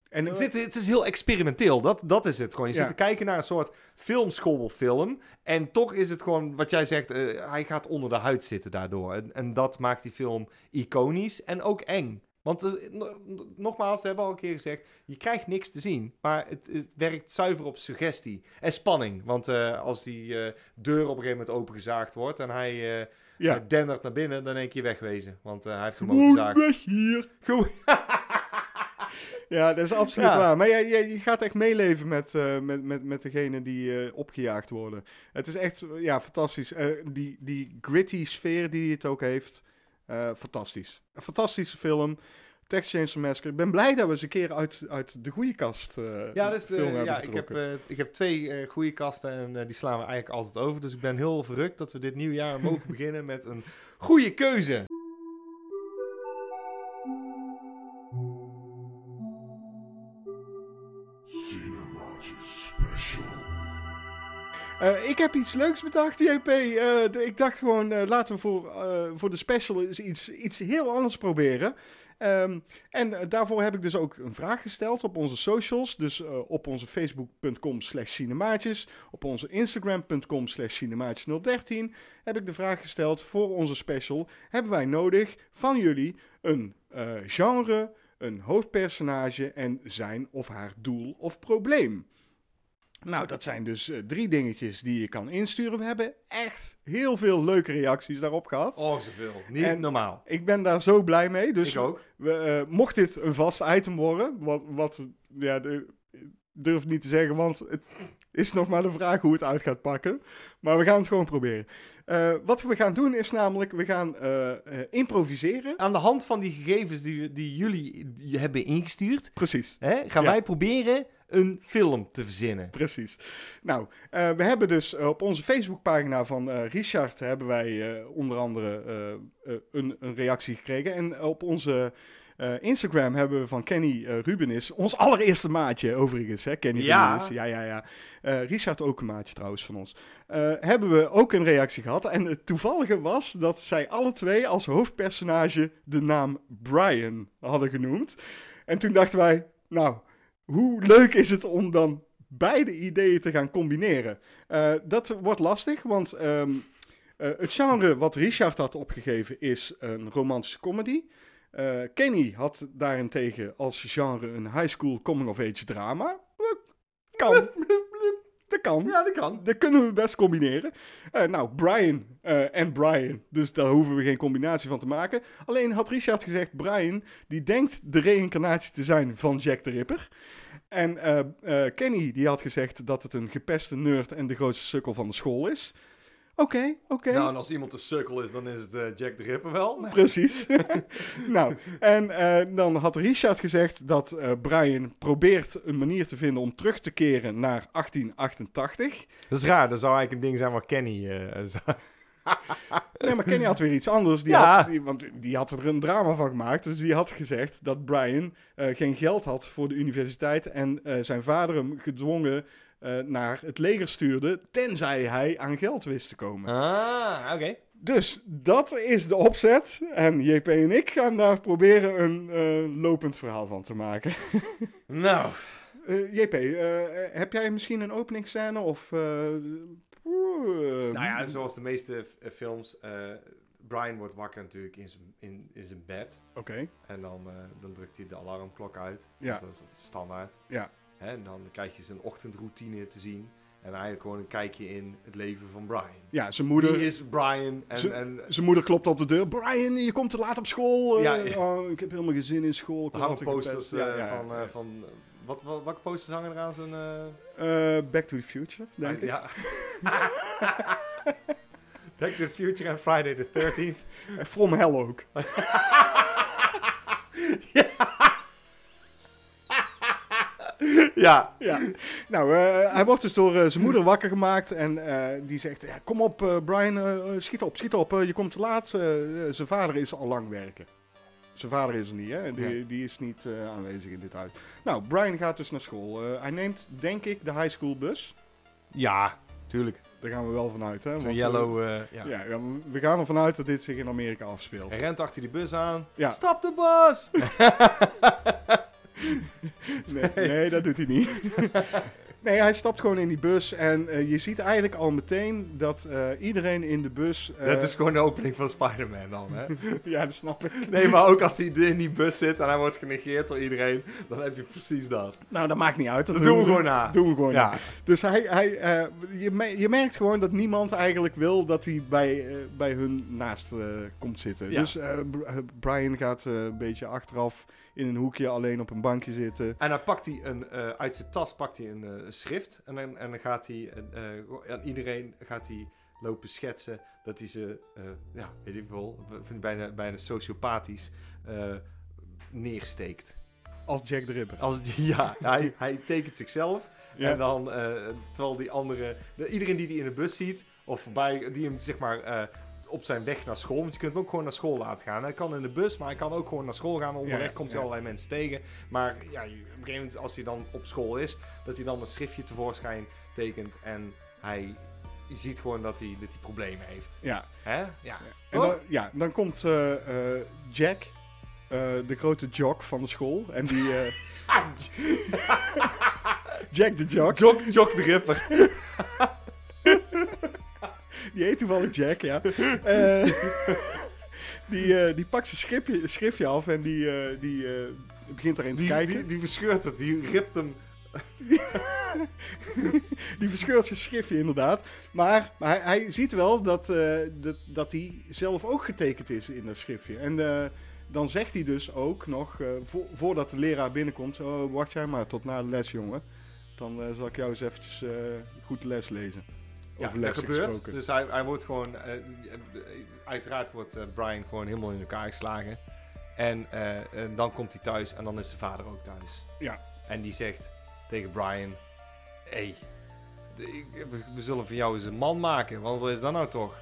En Het, zit, het is heel experimenteel, dat, dat is het gewoon. Je Ja. zit te kijken naar een soort filmschoolfilm. En toch is het gewoon, wat jij zegt, eh, hij gaat onder de huid zitten daardoor. En, en dat maakt die film iconisch en ook eng. Want eh, no- nogmaals, we hebben al een keer gezegd, je krijgt niks te zien. Maar het, het werkt zuiver op suggestie en spanning. Want eh, als die deur op een gegeven moment opengezaagd wordt en hij ja. hij dendert naar binnen, dan denk je wegwezen. Want eh, hij heeft hem Gewoon opengezaagd. weg hier. Gewoon- Ja, dat is absoluut Ja. waar. Maar jij, jij, je gaat echt meeleven met, eh, met, met, met degene die eh, opgejaagd worden. Het is echt ja, fantastisch. Die, die gritty sfeer die het ook heeft. fantastisch. Een fantastische film. Texas Chainsaw Massacre. Ik ben blij dat we eens een keer uit, uit de goede kast eh Ja, dus hebben ja ik, heb, eh, ik heb twee eh, goede kasten en eh, die slaan we eigenlijk altijd over. Dus ik ben heel verrukt dat we dit nieuwjaar mogen beginnen met een goede keuze. Eh, ik heb iets leuks bedacht, JP. Eh, ik dacht gewoon, eh, laten we voor, voor de special eens iets, iets heel anders proberen. Ehm, en daarvoor heb ik dus ook een vraag gesteld op onze socials. Dus op onze facebook.com slash cinemaatjes. Op onze instagram.com slash cinemaatjes013 heb ik de vraag gesteld voor onze special. Hebben wij nodig van jullie een genre, een hoofdpersonage en zijn of haar doel of probleem? Nou, dat zijn dus eh, drie dingetjes die je kan insturen. We hebben echt heel veel leuke reacties daarop gehad. Oh, zoveel. Niet En- normaal. Ik ben daar zo blij mee. Dus ik ook. we, eh, mocht dit een vast item worden, wat, wat ja, de, durf niet te zeggen, want het is nog maar de vraag hoe het uit gaat pakken. Maar we gaan het gewoon proberen. Eh, wat we gaan doen is namelijk, we gaan improviseren. Aan de hand van die gegevens die, die jullie hebben ingestuurd, Precies. hè, gaan Ja. wij proberen een film te verzinnen. Precies. Nou, eh, we hebben dus eh, op onze Facebookpagina van eh, Richard hebben wij eh, onder andere een, een reactie gekregen. En op onze eh, Instagram hebben we van Kenny Rubenis, ons allereerste maatje overigens, hè, Kenny Ja. Rubenis. Ja, ja, ja. Eh, Richard ook een maatje trouwens van ons. Eh, hebben we ook een reactie gehad. En het toevallige was dat zij alle twee als hoofdpersonage de naam Brian hadden genoemd. En toen dachten wij, nou, hoe leuk is het om dan beide ideeën te gaan combineren? Eh, dat wordt lastig, want ehm, eh, het genre wat Richard had opgegeven is een romantische comedy. Eh, Kenny had daarentegen als genre een high school coming of age drama. Kan. Dat kan. Ja, dat kan. Dat kunnen we best combineren. Eh, nou, Brian eh, en Brian. Dus daar hoeven we geen combinatie van te maken. Alleen had Richard gezegd, Brian, die denkt de reïncarnatie te zijn van Jack the Ripper. En eh, Kenny, die had gezegd dat het een gepeste nerd en de grootste sukkel van de school is. Oké, oké. Nou, en als iemand een sukkel is, dan is het eh, Jack de Ripper wel. Precies. nou, en eh, dan had Richard gezegd dat eh, Brian probeert een manier te vinden om terug te keren naar 1888. Dat is raar, dat zou eigenlijk een ding zijn waar Kenny... eh, Nee, maar Kenny had weer iets anders. Die Ja. had, die- want die had er een drama van gemaakt. Dus die had gezegd dat Brian eh, geen geld had voor de universiteit. En eh, zijn vader hem gedwongen eh, naar het leger stuurde. Tenzij hij aan geld wist te komen. Ah, oké. Dus dat is de opzet. En JP en ik gaan daar proberen een eh, lopend verhaal van te maken. Nou, Eh, JP, eh, heb jij misschien een openingsscène? Of. eh, nou ja, zoals de meeste films... eh, Brian wordt wakker natuurlijk in zijn- in, in zijn bed. Oké. En dan, eh, dan drukt hij de alarmklok uit. Ja. Dat is standaard. Ja. Hè, en dan krijg je zijn ochtendroutine te zien. En eigenlijk gewoon een kijkje in het leven van Brian. Ja, zijn moeder, Wie is Brian? En, zijn moeder klopt op de deur. Brian, je komt te laat op school. Eh, Ja, ja. Oh, ik heb helemaal geen zin in school. Er hangen posters Ja, van... eh, van wat, wat, welke posters hangen er aan zijn... eh, Back to the Future, denk ik. ja. Back to the Future en Friday the 13th. En From Hell ook. ja. Ja. Nou, eh, hij wordt dus door eh, zijn moeder wakker gemaakt. En eh, die zegt, ja, kom op Brian, schiet op, schiet op. je komt te laat. Zijn vader is al lang werken. Zijn vader is er niet, hè? Die, die is niet aanwezig in dit huis. Nou, Brian gaat dus naar school. Hij neemt, denk ik, de high school bus. Ja, tuurlijk. Daar gaan we wel vanuit, hè? Want, yellow... ja. ja, ja, we gaan ervan uit dat dit zich in Amerika afspeelt. Hij rent achter die bus aan. Ja. Stop de bus! Nee, nee, dat doet hij niet. nee, hij stapt gewoon in die bus en eh, je ziet eigenlijk al meteen dat eh, iedereen in de bus... eh, Dat is gewoon de opening van Spider-Man dan, hè? Ja, dat snap ik. Nee, maar ook als hij in die bus zit en hij wordt genegeerd door iedereen, dan heb je precies dat. Nou, dat maakt niet uit. Dat doen we gewoon na. Doen we gewoon Ja. na. Dus hij, hij, je, me- je merkt gewoon dat niemand eigenlijk wil dat hij bij, bij hun naast komt zitten. Ja. Dus Br- Brian gaat een beetje achteraf in een hoekje alleen op een bankje zitten. En dan pakt hij een, uit zijn tas pakt hij een schrift en dan, en dan gaat hij eh, eh, aan iedereen gaat hij lopen schetsen dat hij ze, eh, ja, weet ik wel, bijna, bijna sociopathisch, neersteekt. Als Jack the Ripper. Als, ja, hij, hij tekent zichzelf Ja. En dan, terwijl die andere, de- iedereen die die in de bus ziet, of voorbij, die hem zeg maar op zijn weg naar school, want je kunt hem ook gewoon naar school laten gaan. Hij kan in de bus, maar hij kan ook gewoon naar school gaan. Onderweg Ja, komt hij ja. allerlei mensen tegen. Maar ja, op een gegeven moment, als hij dan op school is, dat hij dan een schriftje tevoorschijn tekent en hij je ziet gewoon dat hij, dat hij problemen heeft. Ja. Hè? Ja. En dan, ja, dan komt eh, eh, Jack, eh, de grote jock van de school. En die... Jack de jock. Jock, Jock de Ripper. Die heet toevallig Jack, ja. Eh, die, eh, die pakt zijn schriftje, schriftje af en die, eh, die begint erin te Die, kijken. die, die verscheurt het, die ript hem. Die verscheurt zijn schriftje inderdaad. Maar, maar hij, hij ziet wel dat, dat, dat hij zelf ook getekend is in dat schriftje. En dan zegt hij dus ook nog, vo- voordat de leraar binnenkomt... Oh, wacht jij maar tot na de les, jongen. Dan zal ik jou eens eventjes goed les lezen. Ja, dat gebeurt. gesproken. Dus hij, hij wordt gewoon... eh, eh, uiteraard wordt eh, Brian gewoon helemaal in elkaar geslagen. En, en dan komt hij thuis en dan is zijn vader ook thuis. Ja. En die zegt tegen Brian... Hé, hey, we, zullen van jou eens een man maken. Want wat is dat nou toch?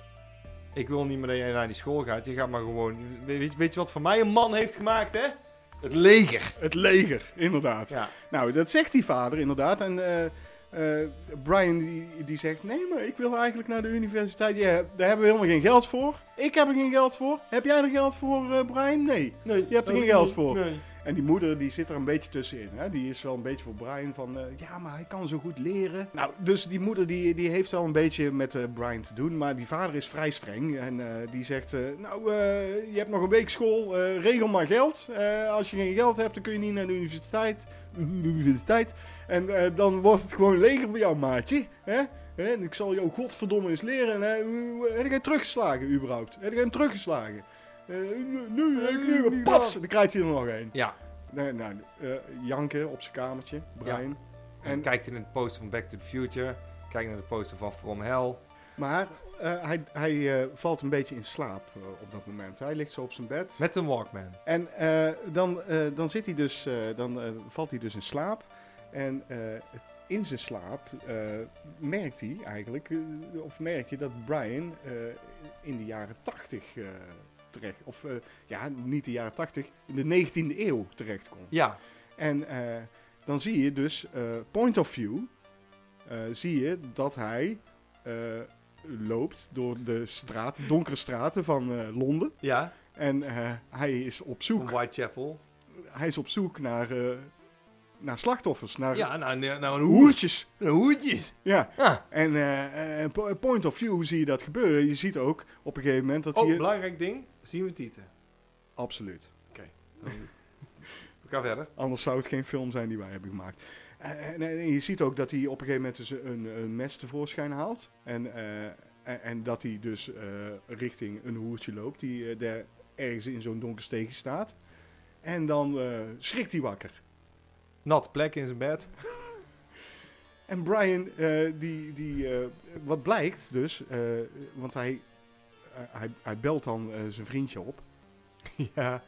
Ik wil niet meer dat jij naar die school gaat. Je gaat maar gewoon... Weet, weet je wat van mij een man heeft gemaakt, hè? Het leger. Het leger, inderdaad. Ja. Nou, dat zegt die vader inderdaad. En eh, Brian die, die zegt, nee, maar ik wil eigenlijk naar de universiteit. Ja, daar hebben we helemaal geen geld voor. Ik heb er geen geld voor. Heb jij er geld voor, eh, Brian? Nee. Nee, Je hebt er geen geld voor. Nee. En die moeder die zit er een beetje tussenin. Hè? Die is wel een beetje voor Brian van, eh, ja, maar hij kan zo goed leren. Nou, dus die moeder die, die heeft wel een beetje met eh, Brian te doen. Maar die vader is vrij streng. En eh, die zegt, nou, je hebt nog een week school, regel maar geld. Als je geen geld hebt, dan kun je niet naar de universiteit. Universiteit. En dan wordt het gewoon leger voor jou, maatje. Hè? En ik zal jou godverdomme eens leren. Heb je hem teruggeslagen, überhaupt? Heb je hem teruggeslagen? Eh, nu, ik nu, niet pas! dan. Krijgt hij er nog een. Ja. Nee, nou, eh, janken op zijn kamertje, Brian. En En- kijkt in het poster van Back to the Future. Kijkt naar de poster van From Hell. Maar eh, hij, hij eh, valt een beetje in slaap eh, op dat moment. Hij ligt zo op zijn bed. Met een Walkman. En eh, dan, eh, dan, zit hij dus, eh, dan eh, valt hij dus in slaap. En eh, in zijn slaap eh, merkt hij eigenlijk, eh, of merk je dat Brian eh, in de jaren 80 eh, terecht, of eh, ja, niet de jaren 80, in de 19e eeuw terechtkomt. Ja. En eh, dan zie je dus, eh, point of view, zie je dat hij loopt door de straat, donkere straten van Londen. Ja. En hij is op zoek, Whitechapel. hij is op zoek naar, naar slachtoffers, naar Ja, nou, nou nou een hoer. hoertjes. Een hoertjes. Ja. Ah. En eh, eh, po- point of view zie je dat gebeuren. Je ziet ook op een gegeven moment dat Oh, hij... belangrijk ding. Zien we tieten. Absoluut. We gaan verder. Anders zou het geen film zijn die wij hebben gemaakt. En, en je ziet ook dat hij op een gegeven moment dus een, een mes tevoorschijn haalt. En, eh, en, en dat hij dus eh, richting een hoertje loopt die eh, daar ergens in zo'n donker steegje staat. En dan eh, schrikt hij wakker. Nat plek in zijn bed. En Brian, eh, die, die, eh, wat blijkt dus, eh, want hij, hij, hij belt dan zijn vriendje op. ja.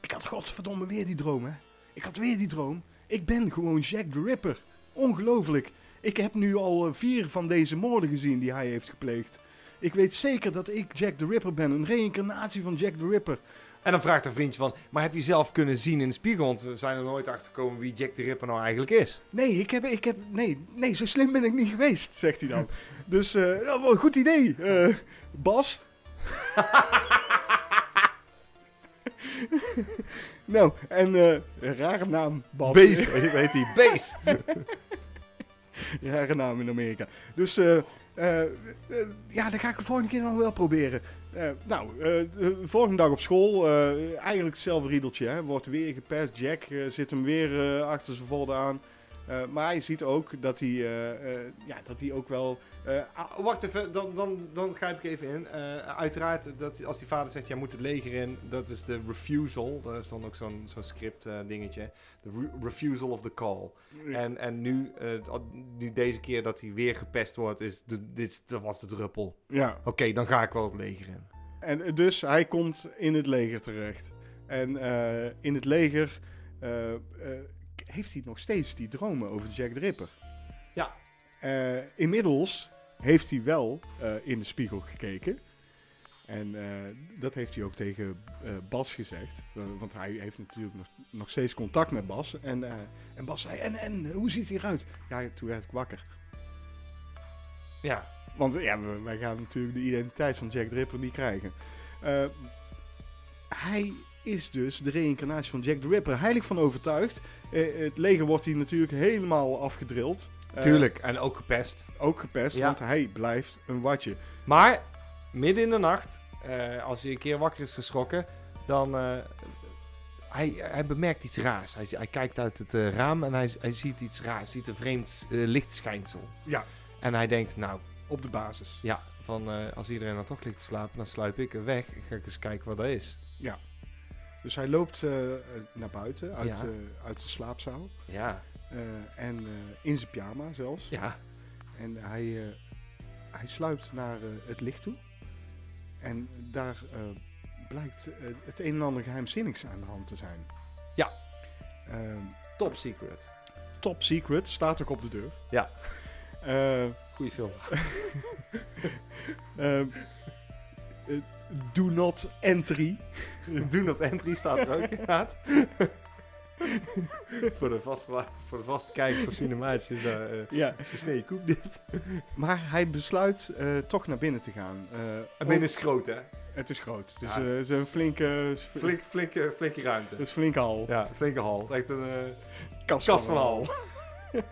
Ik had godverdomme weer die droom, hè. Ik had weer die droom. Ik ben gewoon Jack the Ripper. Ongelooflijk. Ik heb nu al vier van deze moorden gezien die hij heeft gepleegd. Ik weet zeker dat ik Jack the Ripper ben. Een reïncarnatie van Jack the Ripper. En dan vraagt een vriendje van, maar heb je zelf kunnen zien in de spiegel? Want we zijn er nooit achter gekomen wie Jack de Ripper nou eigenlijk is. Nee, ik heb, ik heb, nee, nee, zo slim ben ik niet geweest, zegt hij dan. dus, oh, wel een goed idee. Eh, Bas? nou, en eh, een rare naam, Bas. Beest, weet hij, Beest. Rare naam in Amerika. Dus ja, dat ga ik de volgende keer nog wel proberen. Eh, nou, eh, de volgende dag op school, eh, eigenlijk hetzelfde riedeltje. Hè. Wordt weer gepest. Jack eh, zit hem weer eh, achter zijn volde aan. Eh, maar hij ziet ook dat hij, eh, eh, ja, dat hij ook wel... Ah, wacht even, dan, dan, dan grijp ik even in. Uiteraard, dat als die vader zegt, jij moet het leger in, dat is de refusal. Dat is dan ook zo'n zo'n script eh, dingetje. De re- refusal of the call. En, en nu, nu deze keer dat hij weer gepest wordt, is de, dit, dat was de druppel. ja, Oké, dan ga ik wel het leger in. En dus hij komt in het leger terecht. En in het leger heeft hij nog steeds die dromen over Jack the Ripper. Ja. Eh, inmiddels heeft hij wel eh, in de spiegel gekeken. En eh, dat heeft hij ook tegen Bas gezegd. Want hij heeft natuurlijk nog, nog steeds contact met Bas. En, en Bas zei, en, en, hoe ziet hij eruit? Ja, toen werd ik wakker. Ja, Want ja, wij gaan natuurlijk de identiteit van Jack the Ripper niet krijgen. Hij is dus de reïncarnatie van Jack the Ripper. Heilig van overtuigd. Eh, het leger wordt hier natuurlijk helemaal afgedrild. Eh, tuurlijk. En ook gepest. ook gepest, Ja. want hij blijft een watje. Maar, midden in de nacht, eh, als hij een keer wakker is geschrokken, dan... hij, hij bemerkt iets raars. Hij, hij kijkt uit het raam en hij, hij ziet iets raars. ziet een vreemd eh, lichtschijnsel. Ja. En hij denkt, nou, Op de basis. ja, van, als iedereen dan toch ligt te slapen, dan sluip ik er weg. Ga ik eens kijken wat dat is. Dus hij loopt eh, naar buiten, uit, Ja. eh, uit de slaapzaal. Ja, Eh, en eh, in zijn pyjama zelfs. ja. En hij, eh, hij sluipt naar eh, het licht toe. En daar eh, blijkt eh, het een en ander geheimzinnigs aan de hand te zijn. Ja. Ehm, Top secret. top secret, staat ook op de deur. Ja. Eh, Goeie film. eh, do not entry. Do not entry staat er ook inderdaad. voor, de vaste, voor de vaste kijkers van Cinemaatjes is dat eh Ja. koek dit. Maar hij besluit eh, toch naar binnen te gaan. Eh, En binnen is groot, hè? Het is groot. Het is, Ja. eh, het is een flinke, Flink, flinke, flinke ruimte. het is flinke hal. Ja, flinke hal. Echt een eh, Kast, kast van een hal.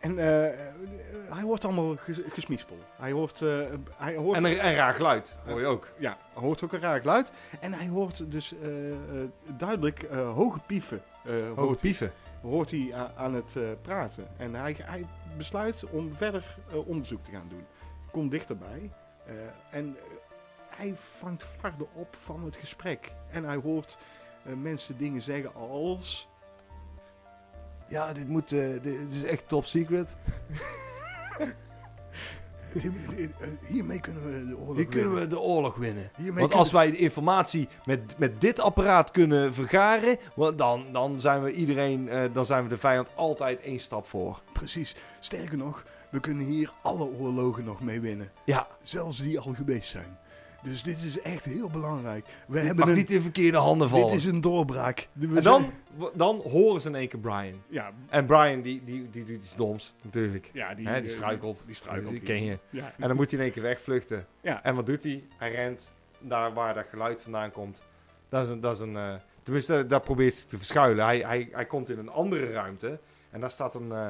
En eh, eh, hij hoort allemaal ges gesmispel. Hij hoort, eh, hij hoort, En een, een raar geluid, hoor je ook. ja, hij hoort ook een raar geluid. En hij hoort dus eh, eh, duidelijk eh, hoge pieven. eh, Hoge hoort, pieven. hoort hij aan het eh, praten. En hij, hij besluit om verder onderzoek te gaan doen. Komt dichterbij. eh, en hij vangt flarden op van het gesprek. En hij hoort eh, mensen dingen zeggen als... Ja, dit, moet, dit, is echt top secret. Hiermee kunnen we de oorlog Hier kunnen winnen. we de oorlog winnen. Hiermee Want als wij de informatie met, met dit apparaat kunnen vergaren, dan, dan zijn we iedereen, eh, dan zijn we de vijand altijd één stap voor. Precies. Sterker nog, we kunnen hier alle oorlogen nog mee winnen. Ja, Zelfs die al geweest zijn. Dus dit is echt heel belangrijk. We hebben mag een, niet in verkeerde handen vallen. dit is een doorbraak. We en dan, dan horen ze in één keer Brian. Ja, En Brian, die, die, die doet iets doms, natuurlijk. ja die, Hè, die eh, struikelt. Die struikelt. Die ken je. Ja. En dan moet hij in één keer wegvluchten. Ja. En wat doet hij? Hij rent daar waar dat geluid vandaan komt. Dat is een... Dat is een eh, tenminste, daar probeert hij te verschuilen. Hij, hij, hij komt in een andere ruimte. En daar staat een... eh,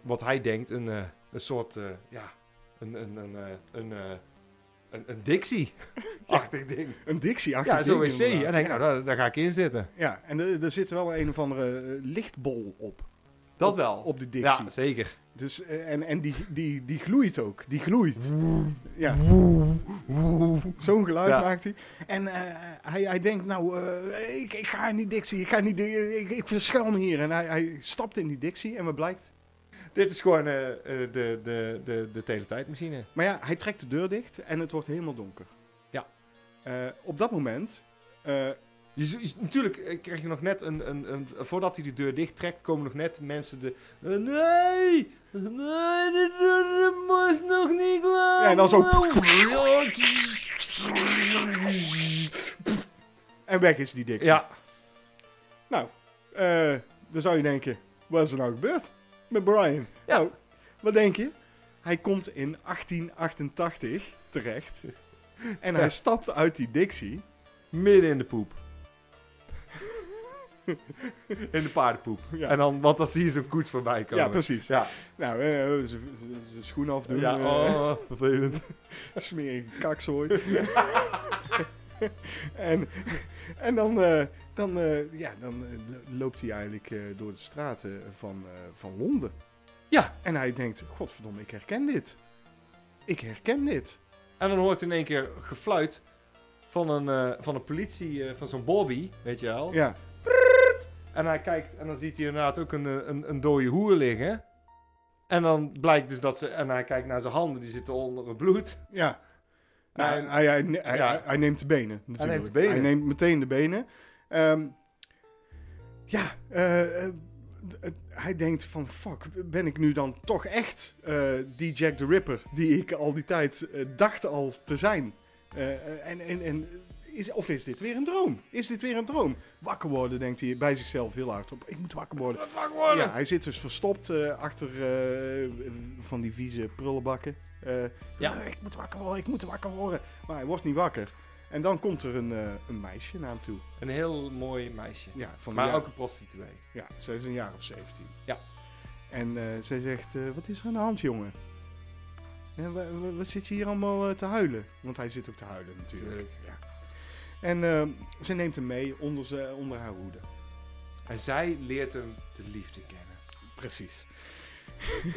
wat hij denkt, een, een soort... ja, een... Een, een, een, een, een Dixie-achtig ding. Een dictie Ja, zo'n wc. En ik denk, nou, daar, daar ga ik in zitten. Ja, en er, er zit wel een of andere eh, lichtbol op. Dat op, wel. Op de dictie. Ja, zeker. Dus, eh, en en die, die, die gloeit ook. Die gloeit. Ja. Zo'n geluid Ja. maakt hij. En eh, hij, hij denkt, nou, eh, ik, ik ga in die dictie. Ik, ga in die, di- ik, ik verschuil me hier. En hij, hij stapt in die dictie en wat blijkt? Dit is gewoon eh, de, de, de, de teletijdmachine. Maar ja, hij trekt de deur dicht en het wordt helemaal donker. Ja. Eh, op dat moment... Je, natuurlijk krijg je nog net een, een, een... Voordat hij de deur dicht trekt, komen nog net mensen de... nee! Nee, de deur moet nog niet klaar. Ja, en dan zo- en weg is die dictie. Ja, Nou, dan zou je denken, wat is er nou gebeurd met Brian? Ja. Nou, wat denk je? Hij komt in 1888 terecht. En hij stapt uit die dictie. midden in de poep. in de paardenpoep. Ja. En dan, want dan zie je zo'n koets voorbij komen. Ja, precies. Ja, Nou, eh, zijn schoen afdoen. ja eh, oh, vervelend. smerige kakzooi. en, en dan, eh, dan, eh, ja, dan eh, lo- loopt hij eigenlijk door de straten van, van Londen. Ja. En hij denkt, godverdomme, ik herken dit. Ik herken dit. En dan hoort in één keer gefluit van een, eh, van een politie, van zo'n Bobby, weet je wel. Ja, En hij kijkt en dan ziet hij inderdaad ook een, een, een dode hoer liggen. En dan blijkt dus dat ze... En hij kijkt naar zijn handen, die zitten onder het bloed. ja. Nou, En- hij, hij, hij, ja. hij neemt de benen. Natuurlijk. neemt de benen. Hij neemt meteen de benen. Ehm, ja, eh, eh, hij denkt van, fuck, ben ik nu dan toch echt eh, die Jack the Ripper die ik al die tijd dacht al te zijn? En en, en is, of is dit weer een droom? Is dit weer een droom? Wakker worden, denkt hij bij zichzelf heel hard op. Ik moet wakker worden. Ja, hij zit dus verstopt eh, achter eh, van die vieze prullenbakken. Eh, ja, ik moet wakker worden, ik moet wakker worden. Maar hij wordt niet wakker. En dan komt er een, een meisje naar hem toe. Een heel mooi meisje. Ja, van Maar ook een prostituee. ja, zij is een jaar of 17. Ja. En zij zegt, wat is er aan de hand, jongen? Ja, wa- wa- wat zit je hier allemaal te huilen? Want hij zit ook te huilen natuurlijk. Tuurlijk. Ja. En eh, ze neemt hem mee onder, ze, onder haar hoede. En zij leert hem de liefde kennen. Precies.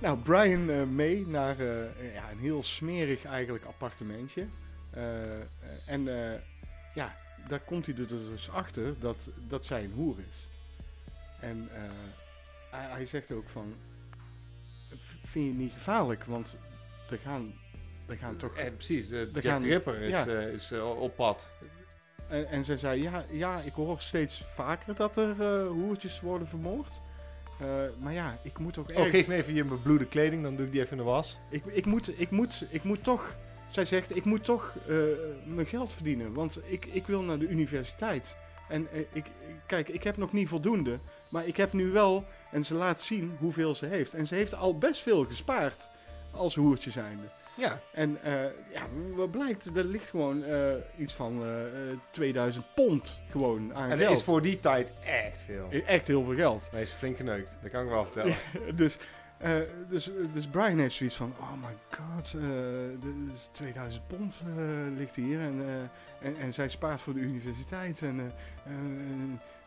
nou, Brian eh, mee naar eh, ja, een heel smerig eigenlijk appartementje. Eh, en ja, daar komt hij er dus achter dat, dat zij een hoer is. En hij, hij zegt ook van, "V- vind je het niet gevaarlijk? Want er gaan, er gaan toch... En precies, de We Jack gaan- Ripper is, ja. eh, is eh, op pad. En, en zij zei, ja, ja, ik hoor steeds vaker dat er eh, hoertjes worden vermoord. Eh, maar ja, ik moet ook Oh, ergens... geef me even je bebloede kleding, dan doe ik die even in de was. ik, ik, moet, ik, moet, ik moet toch... Zij zegt, ik moet toch eh, mijn geld verdienen. Want ik, ik wil naar de universiteit. En eh, ik- kijk, ik heb nog niet voldoende. Maar ik heb nu wel... En ze laat zien hoeveel ze heeft. En ze heeft al best veel gespaard. Als hoertje zijnde. Ja, En eh, ja, wat blijkt, er ligt gewoon eh, iets van eh, eh, 2000 pond gewoon aan en geld. dat is voor die tijd echt veel. Echt heel veel geld. Hij is flink geneukt, dat kan ik wel vertellen. dus, dus, dus Brian heeft zoiets van, oh my god, eh, de- dus 2000 pond ligt hier. En, en, en zij spaart voor de universiteit. En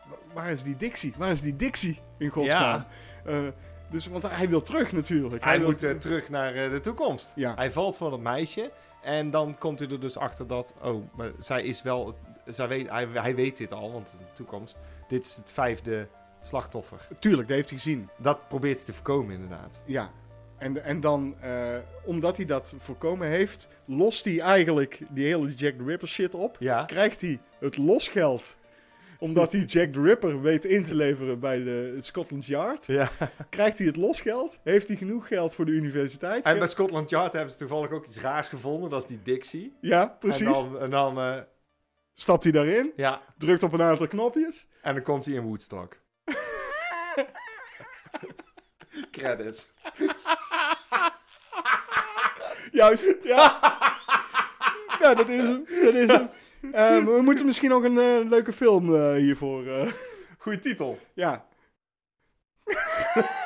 wa- waar is die Dixie? Waar is die Dixie in godsnaam? Eh, dus, want hij wil terug natuurlijk. Hij moet eh, terug naar eh, de toekomst. Ja. Hij valt voor dat meisje. En dan komt hij er dus achter dat... Oh, maar zij is wel... Zij weet, hij, hij weet dit al, want in de toekomst... Dit is het vijfde slachtoffer. Tuurlijk, dat heeft hij gezien. Dat probeert hij te voorkomen, inderdaad. Ja. En, en dan, eh, omdat hij dat voorkomen heeft, lost hij eigenlijk die hele Jack the Ripper shit op. Ja. Krijgt hij het losgeld, omdat hij Jack the Ripper weet in te leveren bij de Scotland Yard. ja. Krijgt hij het losgeld, heeft hij genoeg geld voor de universiteit. En bij Scotland Yard hebben ze toevallig ook iets raars gevonden. Dat is die Dixie. Ja, precies. En dan... En dan eh, Stapt hij daarin, ja. drukt op een aantal knopjes. En dan komt hij in Woodstock. Credits. Juist, ja. ja, dat is hem. Dat is hem. Eh, we moeten misschien nog een eh, leuke film eh, hiervoor. eh, Goeie titel. ja.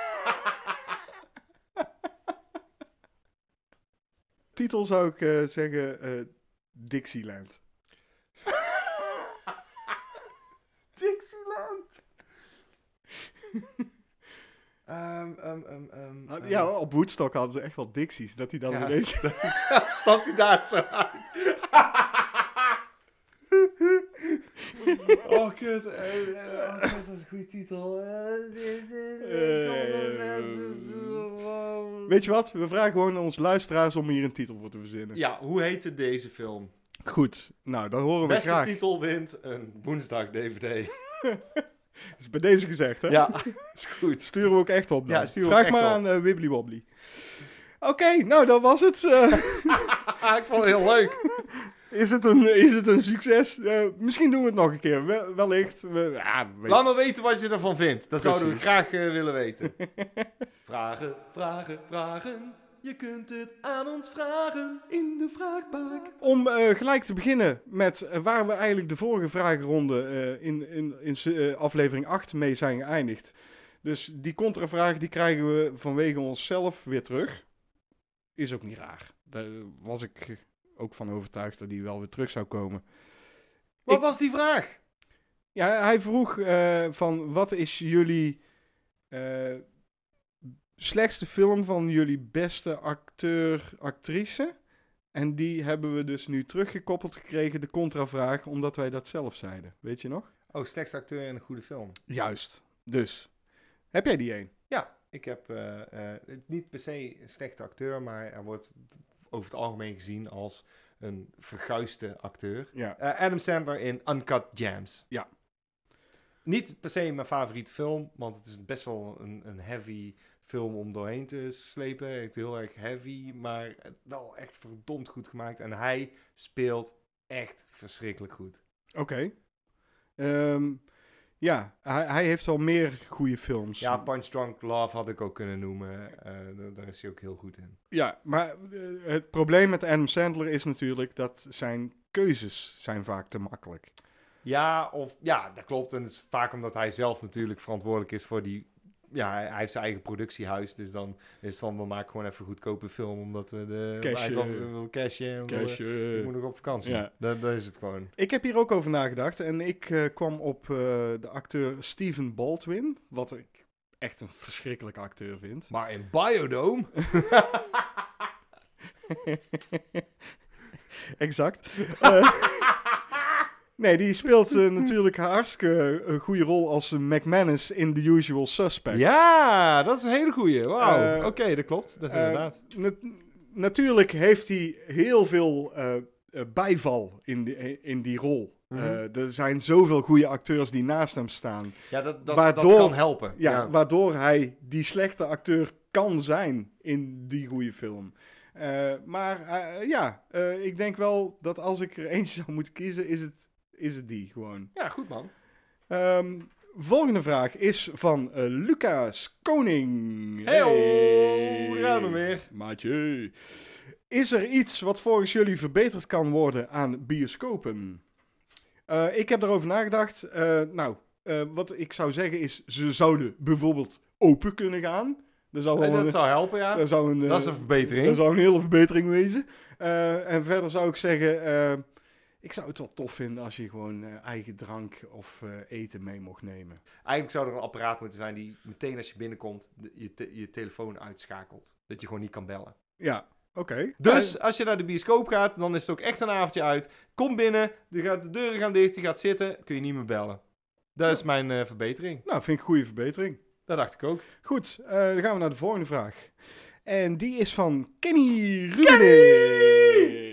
Titel zou ik zeggen Dixieland. Dixie. Ehm, ehm, ehm, ehm, ehm. Ja, op Woodstock hadden ze echt wel dicties. Dat hij dan Ja. ineens... Stapt hij daar zo uit? Oh, kut. eh, eh, Oh, dat is een goede titel. Weet je wat? We vragen gewoon onze luisteraars om hier een titel voor te verzinnen. Ja, hoe heette deze film? Goed. Nou, dat horen we Beste titel wint een woensdag DVD. is bij deze gezegd, hè? Ja, is goed. Sturen we ook echt op dan. Ja, sturen Vraag maar aan eh, Wibbly Wobbly. Oké, nou, dat was het. eh. ik vond het heel leuk. Is, het een, is het een succes? Misschien doen we het nog een keer. Wel- wellicht. We, ja, weet- Laat me weten wat je ervan vindt. Dat zouden we Precies. graag eh, willen weten. vragen, vragen, vragen. Je kunt het aan ons vragen. in de vraagbak. Om eh, gelijk te beginnen met eh, waar we eigenlijk de vorige vragenronde in, in, in aflevering 8 mee zijn geëindigd. Dus die contravraag die krijgen we vanwege onszelf weer terug. Is ook niet raar. Daar was ik ook van overtuigd dat die wel weer terug zou komen. Wat Ik- was die vraag? Ja, hij vroeg eh, van wat is jullie eh, slechtste film van jullie beste acteur, actrice? En die hebben we dus nu teruggekoppeld gekregen, de contravraag, omdat wij dat zelf zeiden. Weet je nog? Oh, slechtste acteur in een goede film. Juist. Dus, heb jij die een? Ja, ik heb eh, niet per se een slechte acteur, maar hij wordt over het algemeen gezien als een verguisde acteur. Ja. Eh, Adam Sandler in Uncut Gems. Ja. Niet per se mijn favoriete film, want het is best wel een, een heavy film om doorheen te slepen. Het is heel erg heavy, maar wel echt verdomd goed gemaakt. En hij speelt echt verschrikkelijk goed. Oké. Ehm, ja, hij, hij heeft wel meer goede films. Ja, Punch Drunk Love had ik ook kunnen noemen. Eh, da- daar is hij ook heel goed in. Ja, maar eh, het probleem met Adam Sandler is natuurlijk dat zijn keuzes zijn vaak te makkelijk. Ja, of, ja, dat klopt. En het is vaak omdat hij zelf natuurlijk verantwoordelijk is voor die... Ja, hij, heeft zijn eigen productiehuis. Dus dan is het van, we maken gewoon even goedkope film. Omdat we de... Cashen. we willen cashen. en we willen- Cashje. Ik moet nog op vakantie. Ja. Dat, dat is het gewoon. Ik heb hier ook over nagedacht en ik eh, kwam op eh, de acteur Steven Baldwin, wat ik echt een verschrikkelijke acteur vind. Maar in Biodome... exact. Eh, nee, die speelt eh, natuurlijk hartstikke een goede rol als McManus in The Usual Suspects. Ja, dat is een hele goeie. Wauw. Eh, Oké, dat klopt. Dat is Eh, inderdaad. na- natuurlijk heeft hij heel veel eh, eh, bijval in die, in die rol. Mhm. Eh, er zijn zoveel goede acteurs die naast hem staan. Ja, dat, dat, waardoor- dat kan helpen. Ja, waardoor hij die slechte acteur kan zijn in die goede film. Eh, maar eh, ja, eh, ik denk wel dat als ik er eentje zou moeten kiezen, is het, is het die gewoon. ja, goed man. Ehm, volgende vraag is van eh, Lucas Koning. Heyo, daar gaan we weer. Maatje. Is er iets wat volgens jullie verbeterd kan worden aan bioscopen? Eh, ik heb daarover nagedacht. Eh, nou, wat ik zou zeggen is, ze zouden bijvoorbeeld open kunnen gaan. Dat zou, wel een, dat zou helpen, ja. dat zou een, Dat is een verbetering. dat zou een hele verbetering wezen. En verder zou ik zeggen, ik zou het wel tof vinden als je gewoon eh, eigen drank of eh, eten mee mocht nemen. Eigenlijk zou er een apparaat moeten zijn die meteen als je binnenkomt de- je, te- je telefoon uitschakelt. Dat je gewoon niet kan bellen. Ja, oké. Dus als je naar de bioscoop gaat, dan is het ook echt een avondje uit. Kom binnen, de, gaat, de deuren gaan dicht, je gaat zitten, kun je niet meer bellen. Dat is mijn eh, verbetering. Nou, vind ik een goede verbetering. Dat dacht ik ook. Goed, eh, dan gaan we naar de volgende vraag. En die is van Kenny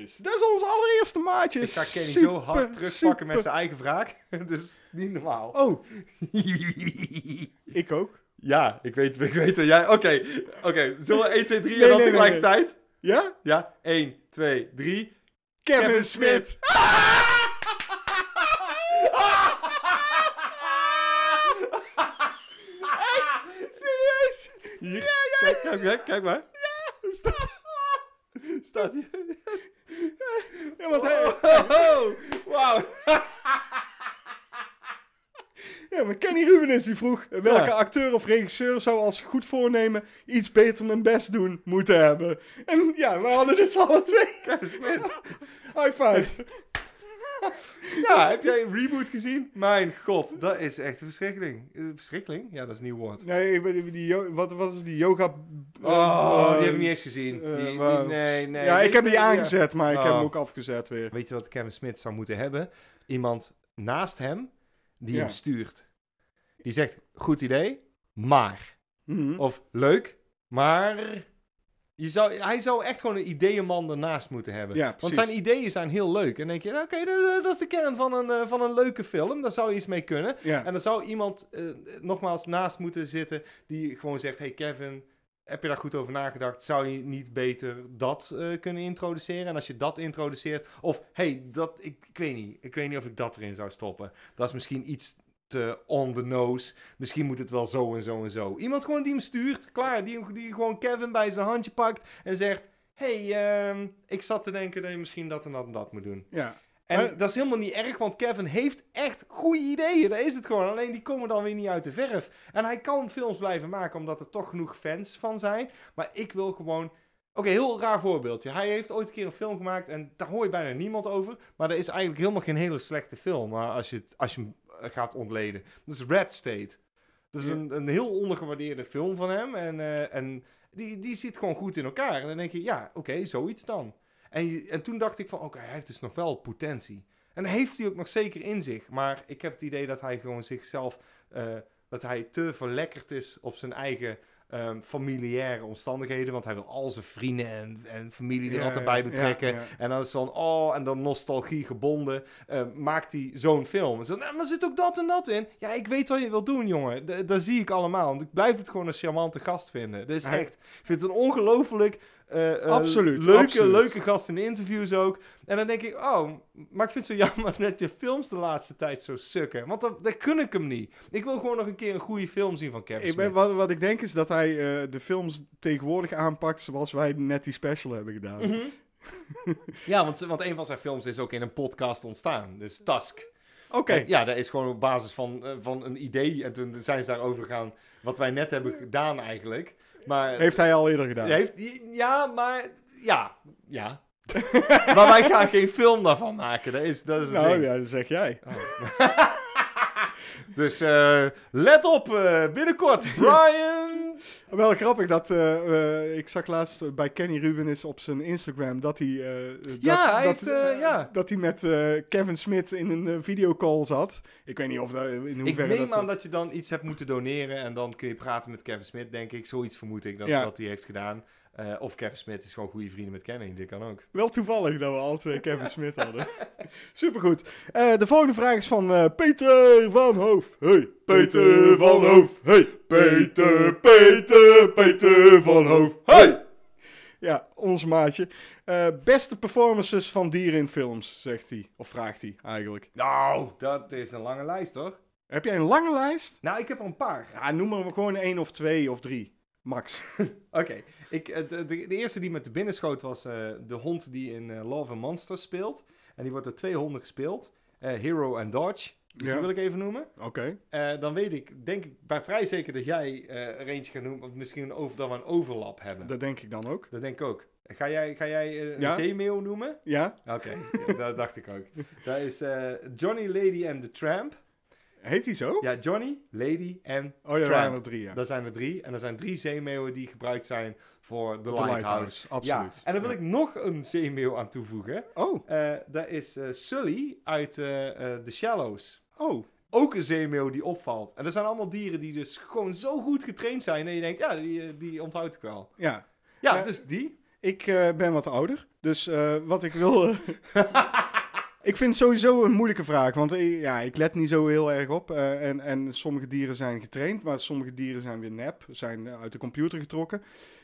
Rubenis. Dat is onze allereerste maatje. Ik ga Kenny Super, zo hard terugpakken met zijn eigen vraag. Dat is niet normaal. Oh, ik ook. ja, ik weet, ik weet dat jij... Oké, oké. Zullen we 1, 2, 3 Nee, en dan nee, nee, tegelijkertijd? Ja? Ja, 1, 2, 3. Kevin, Kevin. Smith. Serieus? Hier, kijk, kijk, kijk, kijk maar. Ja, staat, staat hier. Ja, want hij, Oh, wauw. ja, maar Kenny Rubenis die vroeg welke Ja. acteur of regisseur zou als goed voornemen iets beter mijn best doen moeten hebben. En ja, we hadden dus alle twee. Kevin Smith. High five. ja, heb jij een reboot gezien? Mijn god, dat is echt een verschrikking. Eh, Verschrikking? Ja, dat is een nieuw woord. Nee, ik ben die, wat, wat is die yoga... Oh, eh, die heb ik niet eens gezien. eh, Die- die- waar- nee, nee. Ja, ik heb die aangezet, maar ik heb Oh. hem ook afgezet weer. Weet je wat Kevin Smith zou moeten hebben? Iemand naast hem die Ja. hem stuurt. Die zegt, goed idee, maar. Mhm. Of leuk, maar... Je zou, hij zou echt gewoon een ideeënman ernaast moeten hebben. Ja, Want zijn ideeën zijn heel leuk. En denk je, nou, oké, dat, dat is de kern van een, eh, van een leuke film. Daar zou je iets mee kunnen. Ja. En dan zou iemand eh, nogmaals naast moeten zitten die gewoon zegt: Hey Kevin, heb je daar goed over nagedacht? Zou je niet beter dat eh, kunnen introduceren? En als je dat introduceert, of hey, dat, ik, ik weet niet, ik weet niet of ik dat erin zou stoppen. Dat is misschien iets te on the nose. Misschien moet het wel zo en zo en zo. Iemand gewoon die hem stuurt, klaar, die, die gewoon Kevin bij zijn handje pakt en zegt: Hey, ehm, ik zat te denken dat je misschien dat en dat en dat moet doen. ja. En Maar- dat is helemaal niet erg, want Kevin heeft echt goede ideeën. Dat is het gewoon. Alleen die komen dan weer niet uit de verf. En hij kan films blijven maken, omdat er toch genoeg fans van zijn. Maar ik wil gewoon... Oké, heel raar voorbeeldje. Hij heeft ooit een keer een film gemaakt en daar hoor je bijna niemand over. Maar dat is eigenlijk helemaal geen hele slechte film. Maar als je, het, als je hem eh, gaat ontleden. Dat is Red State. Dat is Ja. een, een heel ondergewaardeerde film van hem. En, eh, en die, die zit gewoon goed in elkaar. En dan denk je, ja, oké, zoiets dan. En, je- en toen dacht ik van, oké, hij heeft dus nog wel potentie. En heeft hij ook nog zeker in zich. Maar ik heb het idee dat hij gewoon zichzelf, eh, dat hij te verlekkerd is op zijn eigen ehm, familiaire omstandigheden. Want hij wil al zijn vrienden en, en familie er Ja, altijd bij betrekken. En dan is het van, oh, en dan nostalgie gebonden, eh, maakt hij zo'n film. En zo, nou, maar er zit ook dat en dat in. Ja, ik weet wat je wilt doen, jongen. D- dat zie ik allemaal. Want ik blijf het gewoon een charmante gast vinden. Dat is echt, ik vind het een ongelooflijk eh, eh, Absoluut, leuke, absoluut. leuke gast in de interviews ook. En dan denk ik, oh, maar ik vind het zo jammer dat je films de laatste tijd zo sukken. Want dat, dat kun ik hem niet. Ik wil gewoon nog een keer een goede film zien van Kevin Ik ben, wat, wat ik denk is dat hij eh, de films tegenwoordig aanpakt zoals wij net die special hebben gedaan. Mhm. ja, want, want een van zijn films is ook in een podcast ontstaan. Dus Task. Oké, Ja, dat is gewoon op basis van, van een idee. En toen zijn ze daarover gegaan. Wat wij net hebben gedaan eigenlijk. Maar, heeft hij al eerder gedaan. heeft, ja, maar... Ja, ja. maar wij gaan geen film daarvan maken. Dat is, dat is het nou ding. ja, dat zeg jij. Dus eh, let op, eh, binnenkort, Brian. Wel grappig dat eh, eh, ik zag laatst bij Kenny Rubenis op zijn Instagram dat hij, eh, dat, Ja, hij dat, heeft, eh, ja. dat hij met eh, Kevin Smith in een videocall zat. Ik weet niet of dat in Ik hoeverre neem dat aan dat je dan iets hebt moeten doneren en dan kun je praten met Kevin Smith, denk ik. Zoiets vermoed ik dat, Ja. dat hij heeft gedaan. Eh, of Kevin Smith is gewoon goede vrienden met Kenny, dit kan ook. Wel toevallig dat we alle twee Kevin Smith hadden. Supergoed. Eh, de volgende vraag is van eh, Peter van Hoof. Hey, Peter van Hoof. Hey, Peter, Peter, Peter van Hoof. Hey! Ja, ons maatje. Beste performances van dieren in films, zegt hij. Of vraagt hij eigenlijk. Nou, dat is een lange lijst hoor. Heb jij een lange lijst? Nou, ik heb er een paar. Ja, noem maar gewoon één of twee of drie. Max. Oké, ik, eh, de, de, eerste die met de binnenschoot was eh, de hond die in eh, Love and Monsters speelt. En die wordt door twee honden gespeeld. Hero en Dodge. Dus Ja. die wil ik even noemen. Oké. Dan weet ik, denk ik, bij vrij zeker dat jij er eentje gaat noemen. Of misschien over, dat we een overlap hebben. Dat denk ik dan ook. Dat denk ik ook. Ga jij, ga jij een Ja. zeemeeuw noemen? Ja? Oké, dat dacht ik ook. Dat is Johnny, Lady and the Tramp. Heet hij zo? Ja, Johnny, Lady en Oh, daar waren er drie, ja. Dat zijn er drie. En er zijn drie zeemeeuwen die gebruikt zijn voor de Lighthouse. Lighthouse, absoluut. Ja, en dan wil Ja. ik nog een zeemeeuw aan toevoegen. Oh, Eh, dat is eh, Sully uit eh, The Shallows. oh. Ook een zeemeeuw die opvalt. En er zijn allemaal dieren die dus gewoon zo goed getraind zijn. En je denkt, ja, die, die onthoud ik wel. Ja. Ja, dus die. Ik ben wat ouder, dus wat ik wil... ik vind het sowieso een moeilijke vraag, want eh, ja, ik let niet zo heel erg op. eh, en, en sommige dieren zijn getraind, maar sommige dieren zijn weer nep, zijn eh, uit de computer getrokken.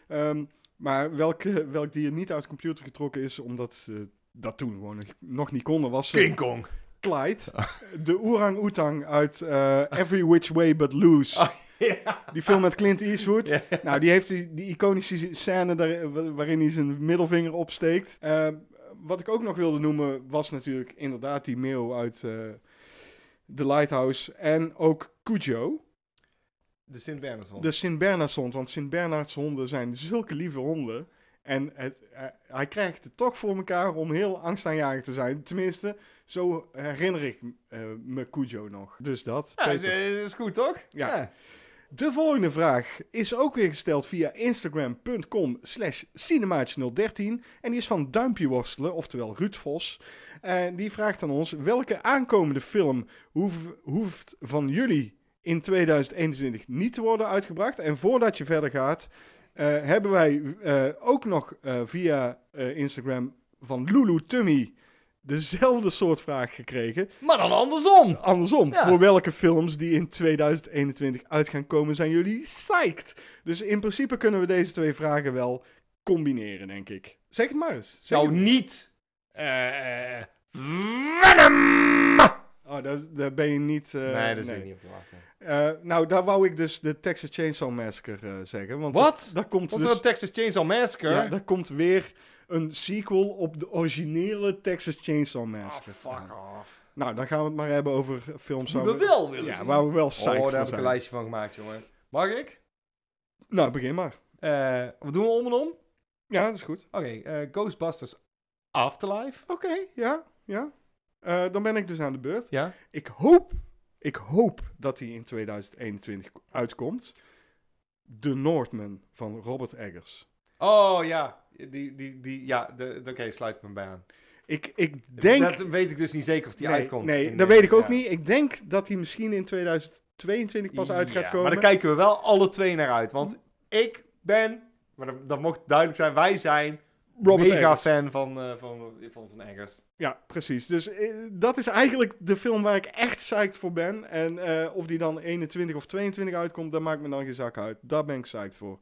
Ehm, maar welk, eh, welk dier niet uit de computer getrokken is, omdat ze dat toen gewoon nog- niet konden, was eh, Kong. Clyde, de orang-oetang uit Every Which Way But Loose. Oh. Die film met Clint Eastwood. Nou, die heeft die, die iconische scène daar, wa- waarin hij zijn middelvinger opsteekt. Eh, wat ik ook nog wilde noemen was natuurlijk inderdaad die meeuw uit eh The Lighthouse. En ook Cujo, De Sint-Bernardshond. de Sint-Bernardshond. Want Sint-Bernardshonden zijn zulke lieve honden. En het, eh, hij krijgt het toch voor elkaar om heel angstaanjagend te zijn. Tenminste, zo herinner ik eh, me Cujo nog. Dus dat. Ja, is, is goed toch? Ja. De volgende vraag is ook weer gesteld via instagram.com slash cinemaatje013. En die is van Duimpje Worstelen, oftewel Ruud Vos. En die vraagt aan ons, welke aankomende film hoef- hoeft van jullie in 2021 niet te worden uitgebracht? En voordat je verder gaat, eh, hebben wij eh, ook nog eh, via Instagram van Lulu Tummy dezelfde soort vraag gekregen. Maar dan andersom. Andersom, Ja. voor welke films die in 2021 uit gaan komen zijn jullie psyched? Dus in principe kunnen we deze twee vragen wel combineren, denk ik. Zeg het maar eens. Zeg Nou, het- niet. eh, Venom! Oh, daar, daar ben je niet... eh, nee, dat is ik niet op te wachten. Eh, nou, daar wou ik dus de Texas Chainsaw Massacre eh, zeggen. Want Wat? dat- Daar komt Komt dus... er een Texas Chainsaw Massacre? ja, daar komt weer een sequel op de originele Texas Chainsaw Oh, Massacre. fuck aan. off. Nou, dan gaan we het maar hebben over films... Die waar we wel willen Ja, zien. waar we wel Oh, psyched daar heb ik zijn. een lijstje van gemaakt, jongen. Mag ik? Nou, begin maar. Eh, wat doen we om en om? Ja, dat is goed. Oké, eh, Ghostbusters Afterlife. Oké, ja, ja. Eh, dan ben ik dus aan de beurt. Ja. Ik hoop, ik hoop dat hij in 2021 uitkomt. The Northman van Robert Eggers. Oh ja, die, die, die, ja, oké, sluit me bij aan. Ik, ik denk... Dat weet ik dus niet zeker of die nee, uitkomt. Nee, in, dat weet ik ook ja. niet. Ik denk dat hij misschien in 2022 pas uit gaat komen. Maar daar kijken we wel alle twee naar uit. Want ik ben, maar dat, dat mocht duidelijk zijn, wij zijn Robert mega Eggers. fan van, eh, van, van, van Eggers. Ja, precies. Dus eh, dat is eigenlijk de film waar ik echt psyched voor ben. En eh, of die dan 21 of 22 uitkomt, daar maakt me dan geen zak uit. Daar ben ik psyched voor.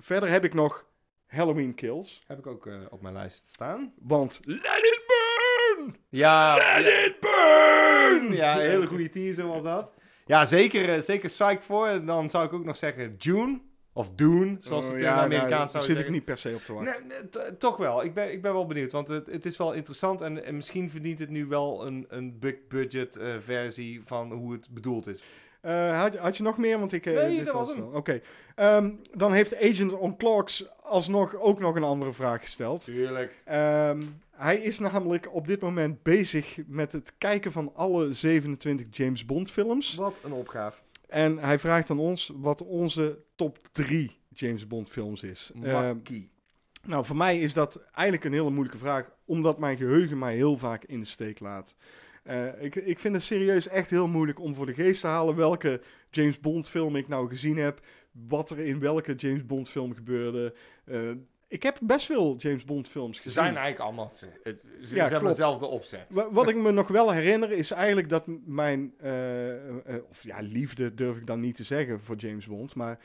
Verder heb ik nog Halloween Kills. Heb ik ook eh, op mijn lijst staan. Want Let It Burn! Ja, Let It Burn! ja, een hele goede teaser was dat. Ja, zeker, eh, zeker psyched voor. En Dan zou ik ook nog zeggen June. Of Dune, zoals Oh, het in nou, Amerikaans daar zou zit ik niet per se op te wachten. Nee, toch wel. Ik ben, ik ben wel benieuwd. Want het, het is wel interessant. En, en misschien verdient het nu wel een, een big budget eh, versie van hoe het bedoeld is. Eh, had, je- had je nog meer? Want ik, eh, Nee, dit dat was hem. Oké. Ehm, dan heeft Agent on Clocks alsnog ook nog een andere vraag gesteld. Tuurlijk. Ehm, hij is namelijk op dit moment bezig met het kijken van alle 27 James Bond films. Wat een opgave. En hij vraagt aan ons wat onze top 3 James Bond films is. Ehm, Makkie. nou, voor mij is dat eigenlijk een hele moeilijke vraag, omdat mijn geheugen mij heel vaak in de steek laat. Eh, ik, ik vind het serieus echt heel moeilijk om voor de geest te halen welke James Bond film ik nou gezien heb, wat er in welke James Bond film gebeurde. Eh, ik heb best veel James Bond films Ze gezien. zijn eigenlijk allemaal... Ze, het, ze, ze Ja, hebben dezelfde opzet. Wa- Wat ik me nog wel herinner is eigenlijk dat mijn, eh, of ja, liefde durf ik dan niet te zeggen voor James Bond, maar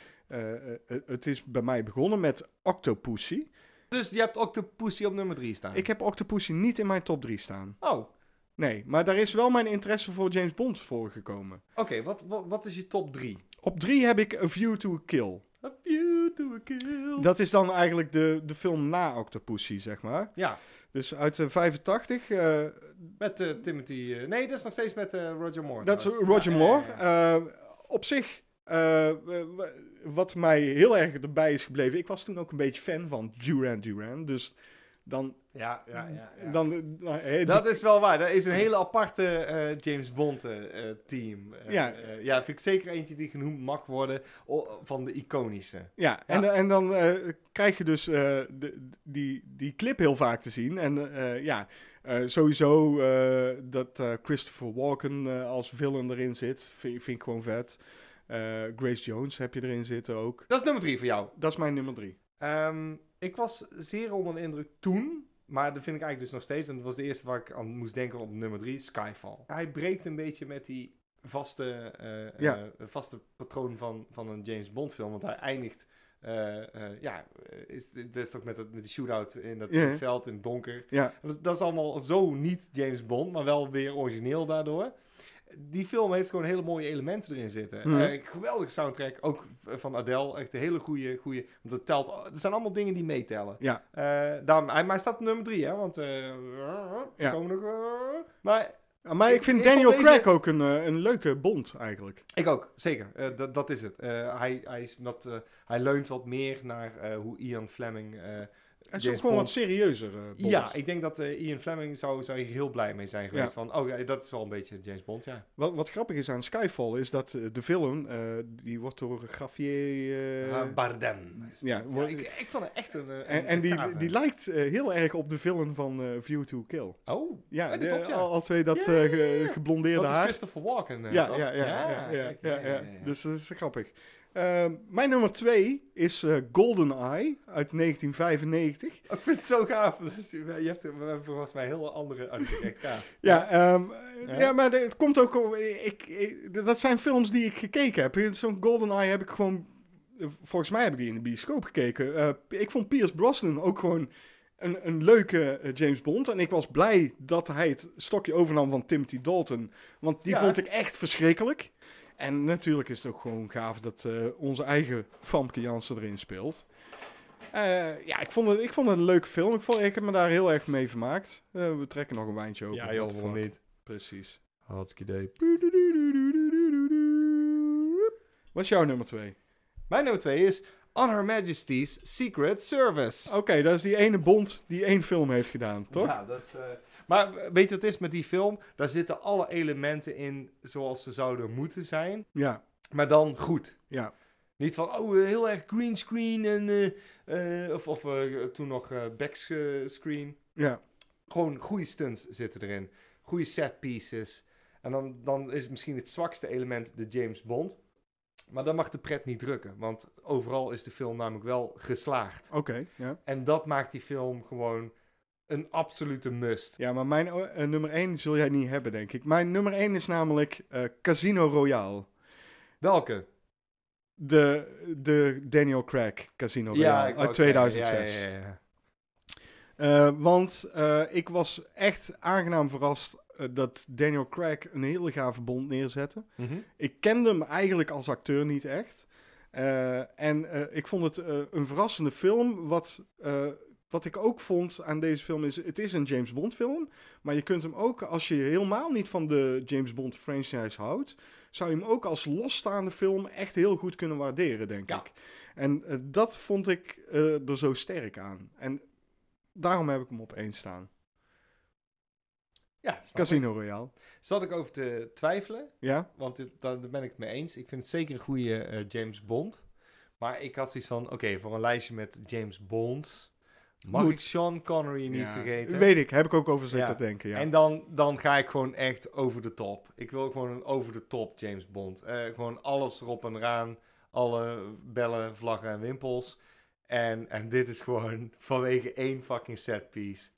het is bij mij begonnen met Octopussy. Dus je hebt Octopussy op nummer 3 staan. Ik heb Octopussy niet in mijn top 3 staan. Oh. Nee, maar daar is wel mijn interesse voor James Bond voor gekomen. wat, wat, wat is je top 3? Op 3 heb ik A View to a Kill. A view to a kill. Dat is dan eigenlijk de, de film na Octopussy, zeg maar. Ja, Dus uit de 85. eh, met eh, Timothy... eh, nee, dat is nog steeds met eh, Roger Moore. Dat is. Roger Ja, Moore. ja, ja. Eh, op zich, eh, wat mij heel erg erbij is gebleven. Ik was toen ook een beetje fan van Duran Duran. Dus dan. Ja, ja, ja. ja. dan Dat is wel waar. Dat is een hele aparte eh, James Bond eh, eh, team. Eh, Ja. ja, vind ik zeker eentje die genoemd mag worden van de iconische. ja, En, Ja. en dan krijg je dus de, die, die clip heel vaak te zien. En ja, sowieso dat Christopher Walken als villain erin zit, vind, vind ik gewoon vet. Grace Jones heb je erin zitten ook. Dat is nummer drie voor jou. Dat is mijn nummer drie. Ehm, ik was zeer onder de indruk toen. Maar dat vind ik eigenlijk dus nog steeds. En dat was de eerste waar ik aan moest denken op nummer drie. Skyfall. Hij breekt een beetje met die vaste, eh, Ja. eh, vaste patroon van, van een James Bond film. Want hij eindigt... eh, ja, is, dat is toch met, het, met die shootout in dat veld in het donker. Dat is, dat is allemaal zo niet James Bond, maar wel weer origineel daardoor. Die film heeft gewoon hele mooie elementen erin zitten. Mhm. Eh, geweldige soundtrack, ook van Adele. Echt een hele goede, goede. Want het telt, er zijn allemaal dingen die meetellen. ja. Daarom, hij, maar hij staat op nummer drie, hè? Want eh Ja. komen nog. maar Ja, maar ik vind ik Daniel deze- Craig ook een, een leuke Bond eigenlijk. Ik ook, zeker. Dat- dat is het. Hij, hij, is wat, hij leunt wat meer naar hoe Ian Fleming... Het is ook gewoon wat serieuzer eh. Ja, ik denk dat eh, Ian Fleming zou, zou hier heel blij mee zijn geweest. Van, oh ja, dat is wel een beetje James Bond, ja. Wat, wat grappig is aan Skyfall is dat eh, de villain, eh, die wordt door Javier... Ah, Bardem. ja, ik, ik vond het echt een... en en die, die lijkt heel erg op de villain van View to Kill. Oh, Ja, de- klopt. Al, al twee dat geblondeerde dat is haar. Christopher Walken, Ja, ja, ja. ja. Dus dat is grappig. Ehm, mijn nummer twee is eh GoldenEye uit 1995. Ik vind het zo gaaf. Dus je hebt hebben volgens mij heel andere... Ja, ehm, Ja. ja. maar de- het komt ook... Ik, ik, dat zijn films die ik gekeken heb. Zo'n GoldenEye heb ik gewoon... eh, Volgens mij heb ik die in de bioscoop gekeken. Eh, ik vond Pierce Brosnan ook gewoon een, een leuke eh, James Bond. En ik was blij dat hij het stokje overnam van Timothy Dalton. Want die Ja. vond ik echt verschrikkelijk. En natuurlijk is het ook gewoon gaaf dat eh, onze eigen Famke Janssen erin speelt. Eh, ja, ik vond, het, ik vond het een leuke film. Ik, vond, ik heb me daar heel erg mee vermaakt. Eh, we trekken nog een wijntje open. Ja, joh, waarom niet? Precies. Hartstikke idee. Wat is jouw nummer twee? Mijn nummer twee is On Her Majesty's Secret Service. Oké, dat is die ene Bond die één film heeft gedaan, toch? Ja, dat is... Maar weet je wat het is met die film? Daar zitten alle elementen in zoals ze zouden moeten zijn. Ja, Maar dan goed. ja. Niet van, oh, heel erg greenscreen en... eh, eh, of of eh, toen nog backscreen. ja. Gewoon goede stunts zitten erin. Goede set pieces. En dan, dan is misschien het zwakste element de James Bond. Maar dan mag de pret niet drukken. Want overal is de film namelijk wel geslaagd. Oké, ja. En dat maakt die film gewoon een absolute must. Ja, maar mijn eh, nummer één zul jij niet hebben, denk ik. Mijn nummer één is namelijk eh, Casino Royale. Welke? De, de Daniel Craig Casino Royale uit zeggen, 2006. Ja, ja. Eh, want ik was echt aangenaam verrast dat Daniel Craig een hele gave bond neerzette. Mhm. Ik kende hem eigenlijk als acteur niet echt. En ik vond het een verrassende film. Wat, wat ik ook vond aan deze film is... Het is een James Bond film. Maar je kunt hem ook, als je helemaal niet van de James Bond franchise houdt... zou je hem ook als losstaande film echt heel goed kunnen waarderen, denk Ja. ik. En eh, dat vond ik eh, er zo sterk aan. En daarom heb ik hem op één staan. Ja. Casino Royale. Zat ik over te twijfelen. Ja? Want dit, daar ben ik het mee eens. Ik vind het zeker een goede eh, James Bond. Maar ik had zoiets van, oké, voor een lijstje met James Bonds... Mag Moet. ik Sean Connery niet Ja. vergeten? Weet ik, heb ik ook over zitten Ja. denken, ja. En dan, dan ga ik gewoon echt over de top. Ik wil gewoon een over de top James Bond. Eh, gewoon alles erop en eraan. Alle bellen, vlaggen en wimpels. En, en dit is gewoon vanwege één fucking set piece.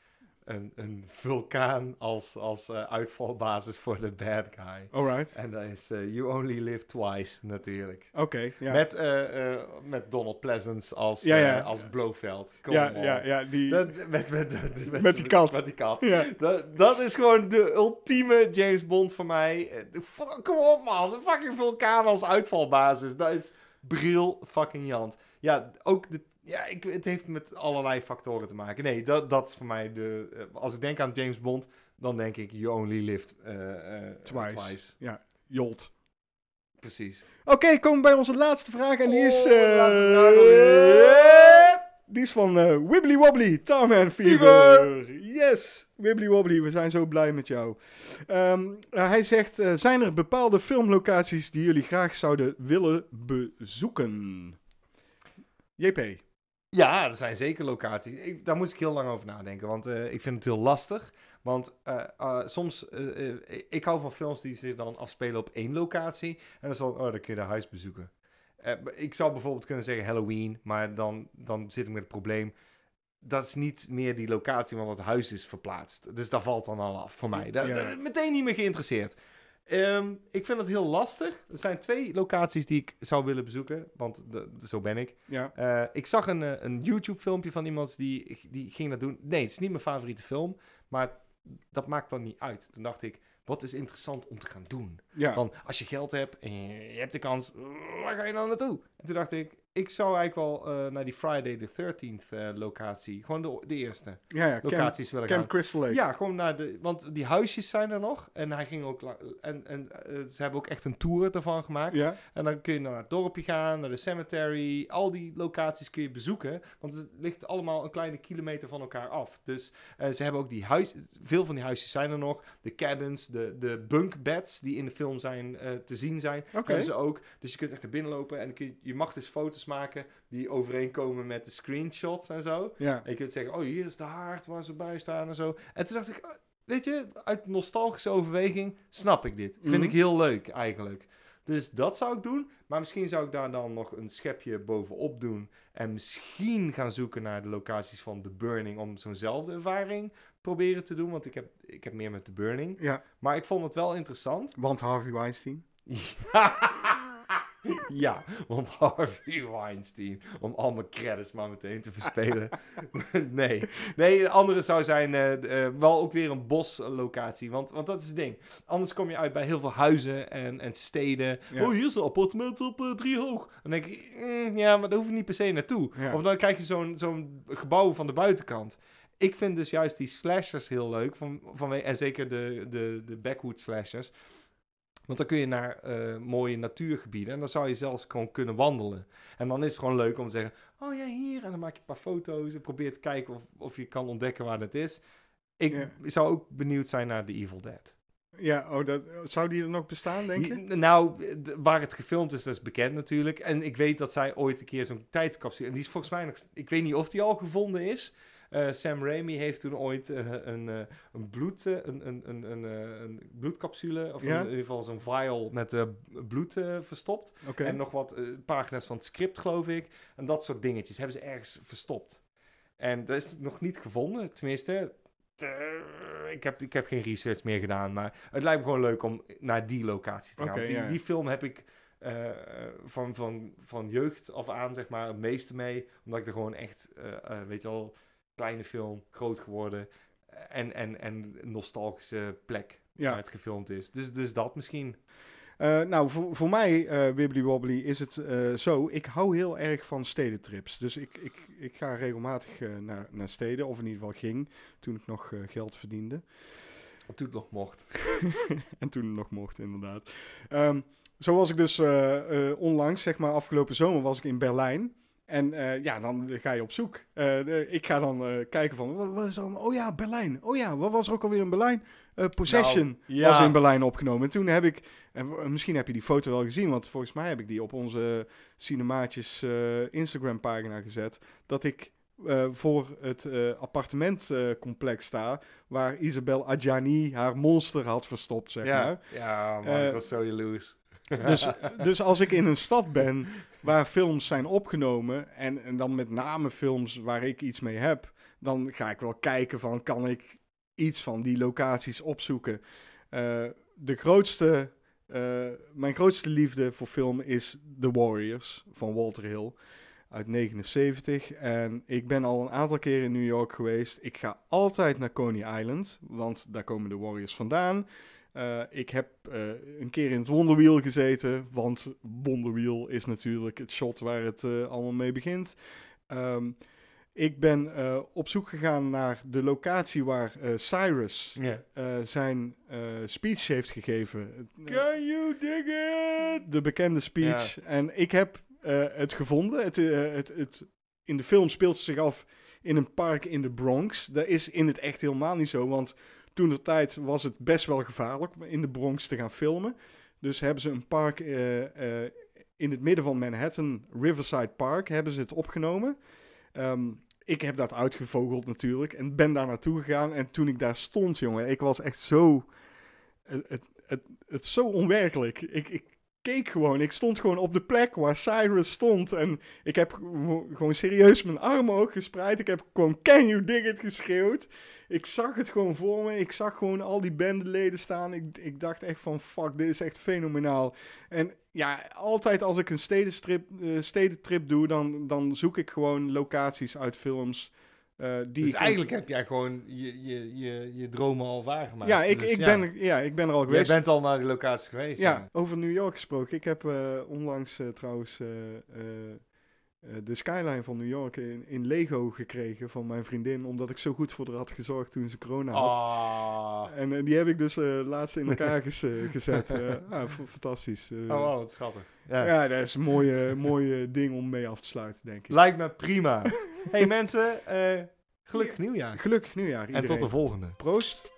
Een, een vulkaan als, als eh, uitvalbasis voor de bad guy. Alright. En dat is eh, You Only Live Twice natuurlijk. Oké, ja. Met, eh, eh, met Donald Pleasance als, Ja, ja. als Blofeld. Come ja, on. ja, ja, die... Dat, met, met, met, Met die kat. Met die kat. ja. Dat, dat is gewoon de ultieme James Bond voor mij. Fuck, Kom op man, de fucking vulkaan als uitvalbasis. Dat is bril fucking jant. Ja, ook de, ja, ik, het heeft met allerlei factoren te maken. Nee, dat, dat is voor mij de... eh, als ik denk aan James Bond, dan denk ik You Only Lived eh, eh, Twice. Ja, Jolt. Precies. Oké, komen we bij onze laatste vraag. En die is... Oh, die is van Wibbly Wobbly, Tarman Fever. Fever. Yes, Wibbly Wobbly, we zijn zo blij met jou. Ehm, eh, hij zegt, zijn er bepaalde filmlocaties die jullie graag zouden willen bezoeken? JP. Ja, er zijn zeker locaties. Ik, daar moest ik heel lang over nadenken, want eh, ik vind het heel lastig. Want eh, eh, soms, ik hou van films die zich dan afspelen op één locatie. En dan is van, oh, dan kun je de huis bezoeken. Ik zou bijvoorbeeld kunnen zeggen Halloween, maar dan, dan zit ik met het probleem. Dat is niet meer die locatie, want het huis is verplaatst. Dus daar valt dan al af voor mij. Daar, Ja. daar- meteen niet meer geïnteresseerd. Ehm, ik vind het heel lastig. Er zijn twee locaties die ik zou willen bezoeken, want de- zo ben ik. Ja, Eh, ik zag een, eh, een YouTube-filmpje van iemand die, die ging dat doen. Nee, het is niet mijn favoriete film, maar dat maakt dan niet uit. Toen dacht ik, wat is interessant om te gaan doen? ja. Van, als je geld hebt en je, je hebt de kans, waar ga je dan naartoe? En toen dacht ik, ik zou eigenlijk wel eh, naar die Friday the 13th eh, locatie, gewoon de, de eerste Ja, ja, Camp, locaties willen gaan. Camp Crystal Lake. Ja, gewoon naar de. Want die huisjes zijn er nog. En hij ging ook. En, en eh, ze hebben ook echt een tour ervan gemaakt. Ja, En dan kun je naar het dorpje gaan, naar de cemetery. Al die locaties kun je bezoeken. Want het ligt allemaal een kleine kilometer van elkaar af. Dus ze hebben ook die huis. Veel van die huisjes zijn er nog. De cabins, de, de bunkbeds die in de film zijn te zien zijn. Hebben ze ook. Dus je kunt echt naar binnen lopen. En kun je, je mag dus foto's maken die overeenkomen met de screenshots en zo. Ja, En je kunt zeggen, oh, hier is de haard waar ze bij staan en zo. En toen dacht ik, ah, weet je, uit nostalgische overweging snap ik dit. Vind Mhm. ik heel leuk eigenlijk. Dus dat zou ik doen. Maar misschien zou ik daar dan nog een schepje bovenop doen. En misschien gaan zoeken naar de locaties van The Burning. Om zo'nzelfde ervaring proberen te doen. Want ik heb, ik heb meer met The Burning. ja, Maar ik vond het wel interessant. want Harvey Weinstein. ja, want Harvey Weinstein, om al mijn credits maar meteen te verspelen. nee. nee, de andere zou zijn eh, eh, wel ook weer een boslocatie, want, want dat is het ding. Anders kom je uit bij heel veel huizen en, en steden. Ja. Oh, hier is een appartement op eh, drie hoog. Dan denk ik, mm, ja, maar daar hoef ik niet per se naartoe. Ja. Of dan krijg je zo'n zo'n gebouw van de buitenkant. Ik vind dus juist die slashers heel leuk, van, van, en zeker de, de, de backwood slashers. Want dan kun je naar eh, mooie natuurgebieden en dan zou je zelfs gewoon kunnen wandelen. En dan is het gewoon leuk om te zeggen, oh ja, hier. En dan maak je een paar foto's en probeer te kijken of, of je kan ontdekken waar het is. Ik Ja. zou ook benieuwd zijn naar The Evil Dead. Ja, oh, dat, zou die er nog bestaan, denk je? Nou, waar het gefilmd is, dat is bekend natuurlijk. En ik weet dat zij ooit een keer zo'n tijdscapsule... En die is volgens mij nog... Ik weet niet of die al gevonden is. Eh, Sam Raimi heeft toen ooit eh, een, eh, een, bloed, een, een, een, een, bloedcapsule... Of Ja. in ieder geval zo'n vial met bloed verstopt. En nog wat pagina's van het script, geloof ik. En dat soort dingetjes hebben ze ergens verstopt. En dat is nog niet gevonden, tenminste. ik, heb, ik heb geen research meer gedaan, maar het lijkt me gewoon leuk om naar die locatie te gaan. Die, ja. die film heb ik van, van, van jeugd af aan, zeg maar, het meeste mee. Omdat ik er gewoon echt, weet je wel, kleine film, groot geworden. En, en, en een nostalgische plek Ja. waar het gefilmd is. Dus, dus dat misschien. Eh, nou, voor, voor mij, eh Wibbly Wobbly, is het eh, zo. Ik hou heel erg van stedentrips. Dus ik, ik, ik ga regelmatig naar, naar steden, of in ieder geval ging, toen ik nog geld verdiende. Toen het nog mocht. en toen het nog mocht, inderdaad. Ehm, zo was ik dus onlangs, zeg maar afgelopen zomer, was ik in Berlijn. En eh, ja, dan ga je op zoek. Eh, ik ga dan eh, kijken van, wat, wat is er allemaal? Oh ja, Berlijn. Oh ja, wat was er ook alweer in Berlijn? Possession Nou, ja. was in Berlijn opgenomen. En toen heb ik, en misschien heb je die foto wel gezien, want volgens mij heb ik die op onze Cinemaatjes Instagram pagina gezet. Dat ik voor het appartementcomplex sta, waar Isabel Adjani haar monster had verstopt, zeg ja. maar. Ja, man, ik was zo jaloers. Dus, dus als ik in een stad ben waar films zijn opgenomen, en, en dan met name films waar ik iets mee heb, dan ga ik wel kijken van, kan ik iets van die locaties opzoeken. Eh, de grootste, eh, mijn grootste liefde voor film is The Warriors van Walter Hill uit 79. En ik ben al een aantal keer in New York geweest. Ik ga altijd naar Coney Island, want daar komen de Warriors vandaan. Eh, ik heb eh, een keer in het Wonderwheel gezeten, want Wonderwheel is natuurlijk het shot waar het eh, allemaal mee begint. Ehm, ik ben op zoek gegaan naar de locatie waar Cyrus zijn speech heeft gegeven. Can you dig it? de bekende speech. En ik heb het gevonden. Het, het, het, in de film speelt het zich af in een park in de Bronx. Dat is in het echt helemaal niet zo, want toen de tijd was het best wel gevaarlijk in de Bronx te gaan filmen. Dus hebben ze een park eh, eh, in het midden van Manhattan, Riverside Park, hebben ze het opgenomen. Ehm, ik heb dat uitgevogeld natuurlijk en ben daar naartoe gegaan. En toen ik daar stond, jongen, ik was echt zo... Het, het, het, zo onwerkelijk. Ik, ik gewoon. Ik stond gewoon op de plek waar Cyrus stond. En ik heb gewo- gewoon serieus mijn armen ook gespreid. Ik heb gewoon Can you dig it geschreeuwd. Ik zag het gewoon voor me. Ik zag gewoon al die bandeleden staan. Ik, ik dacht echt van fuck, dit is echt fenomenaal. En ja, altijd als ik een stedenstrip, eh, stedentrip doe, dan, dan zoek ik gewoon locaties uit films. Eh, die Dus eigenlijk heb jij gewoon je, je, je, je dromen al waargemaakt. ja, ik, Dus ik, ja. Ben, ja, ik ben er al Jij geweest. bent al naar die locatie geweest. Ja, over New York gesproken. Ik heb eh, onlangs eh, trouwens de skyline van New York in, in Lego gekregen van mijn vriendin. Omdat ik zo goed voor haar had gezorgd toen ze corona had. Ah. En die heb ik dus laatst in elkaar gezet. Ah, fantastisch. Oh, wow, wat schattig. Ja. ja. dat is een mooie, mooie ding om mee af te sluiten, denk ik. Lijkt me prima. hey mensen, eh, gelukkig nieuwjaar. Gelukkig nieuwjaar En iedereen. tot de volgende. Proost.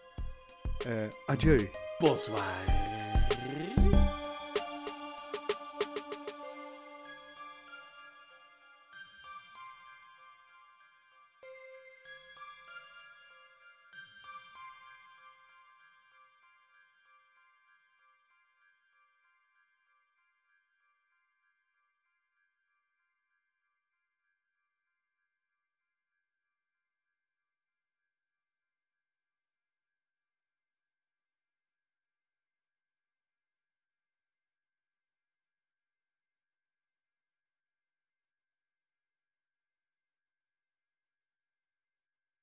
Eh, adieu. Boswaai.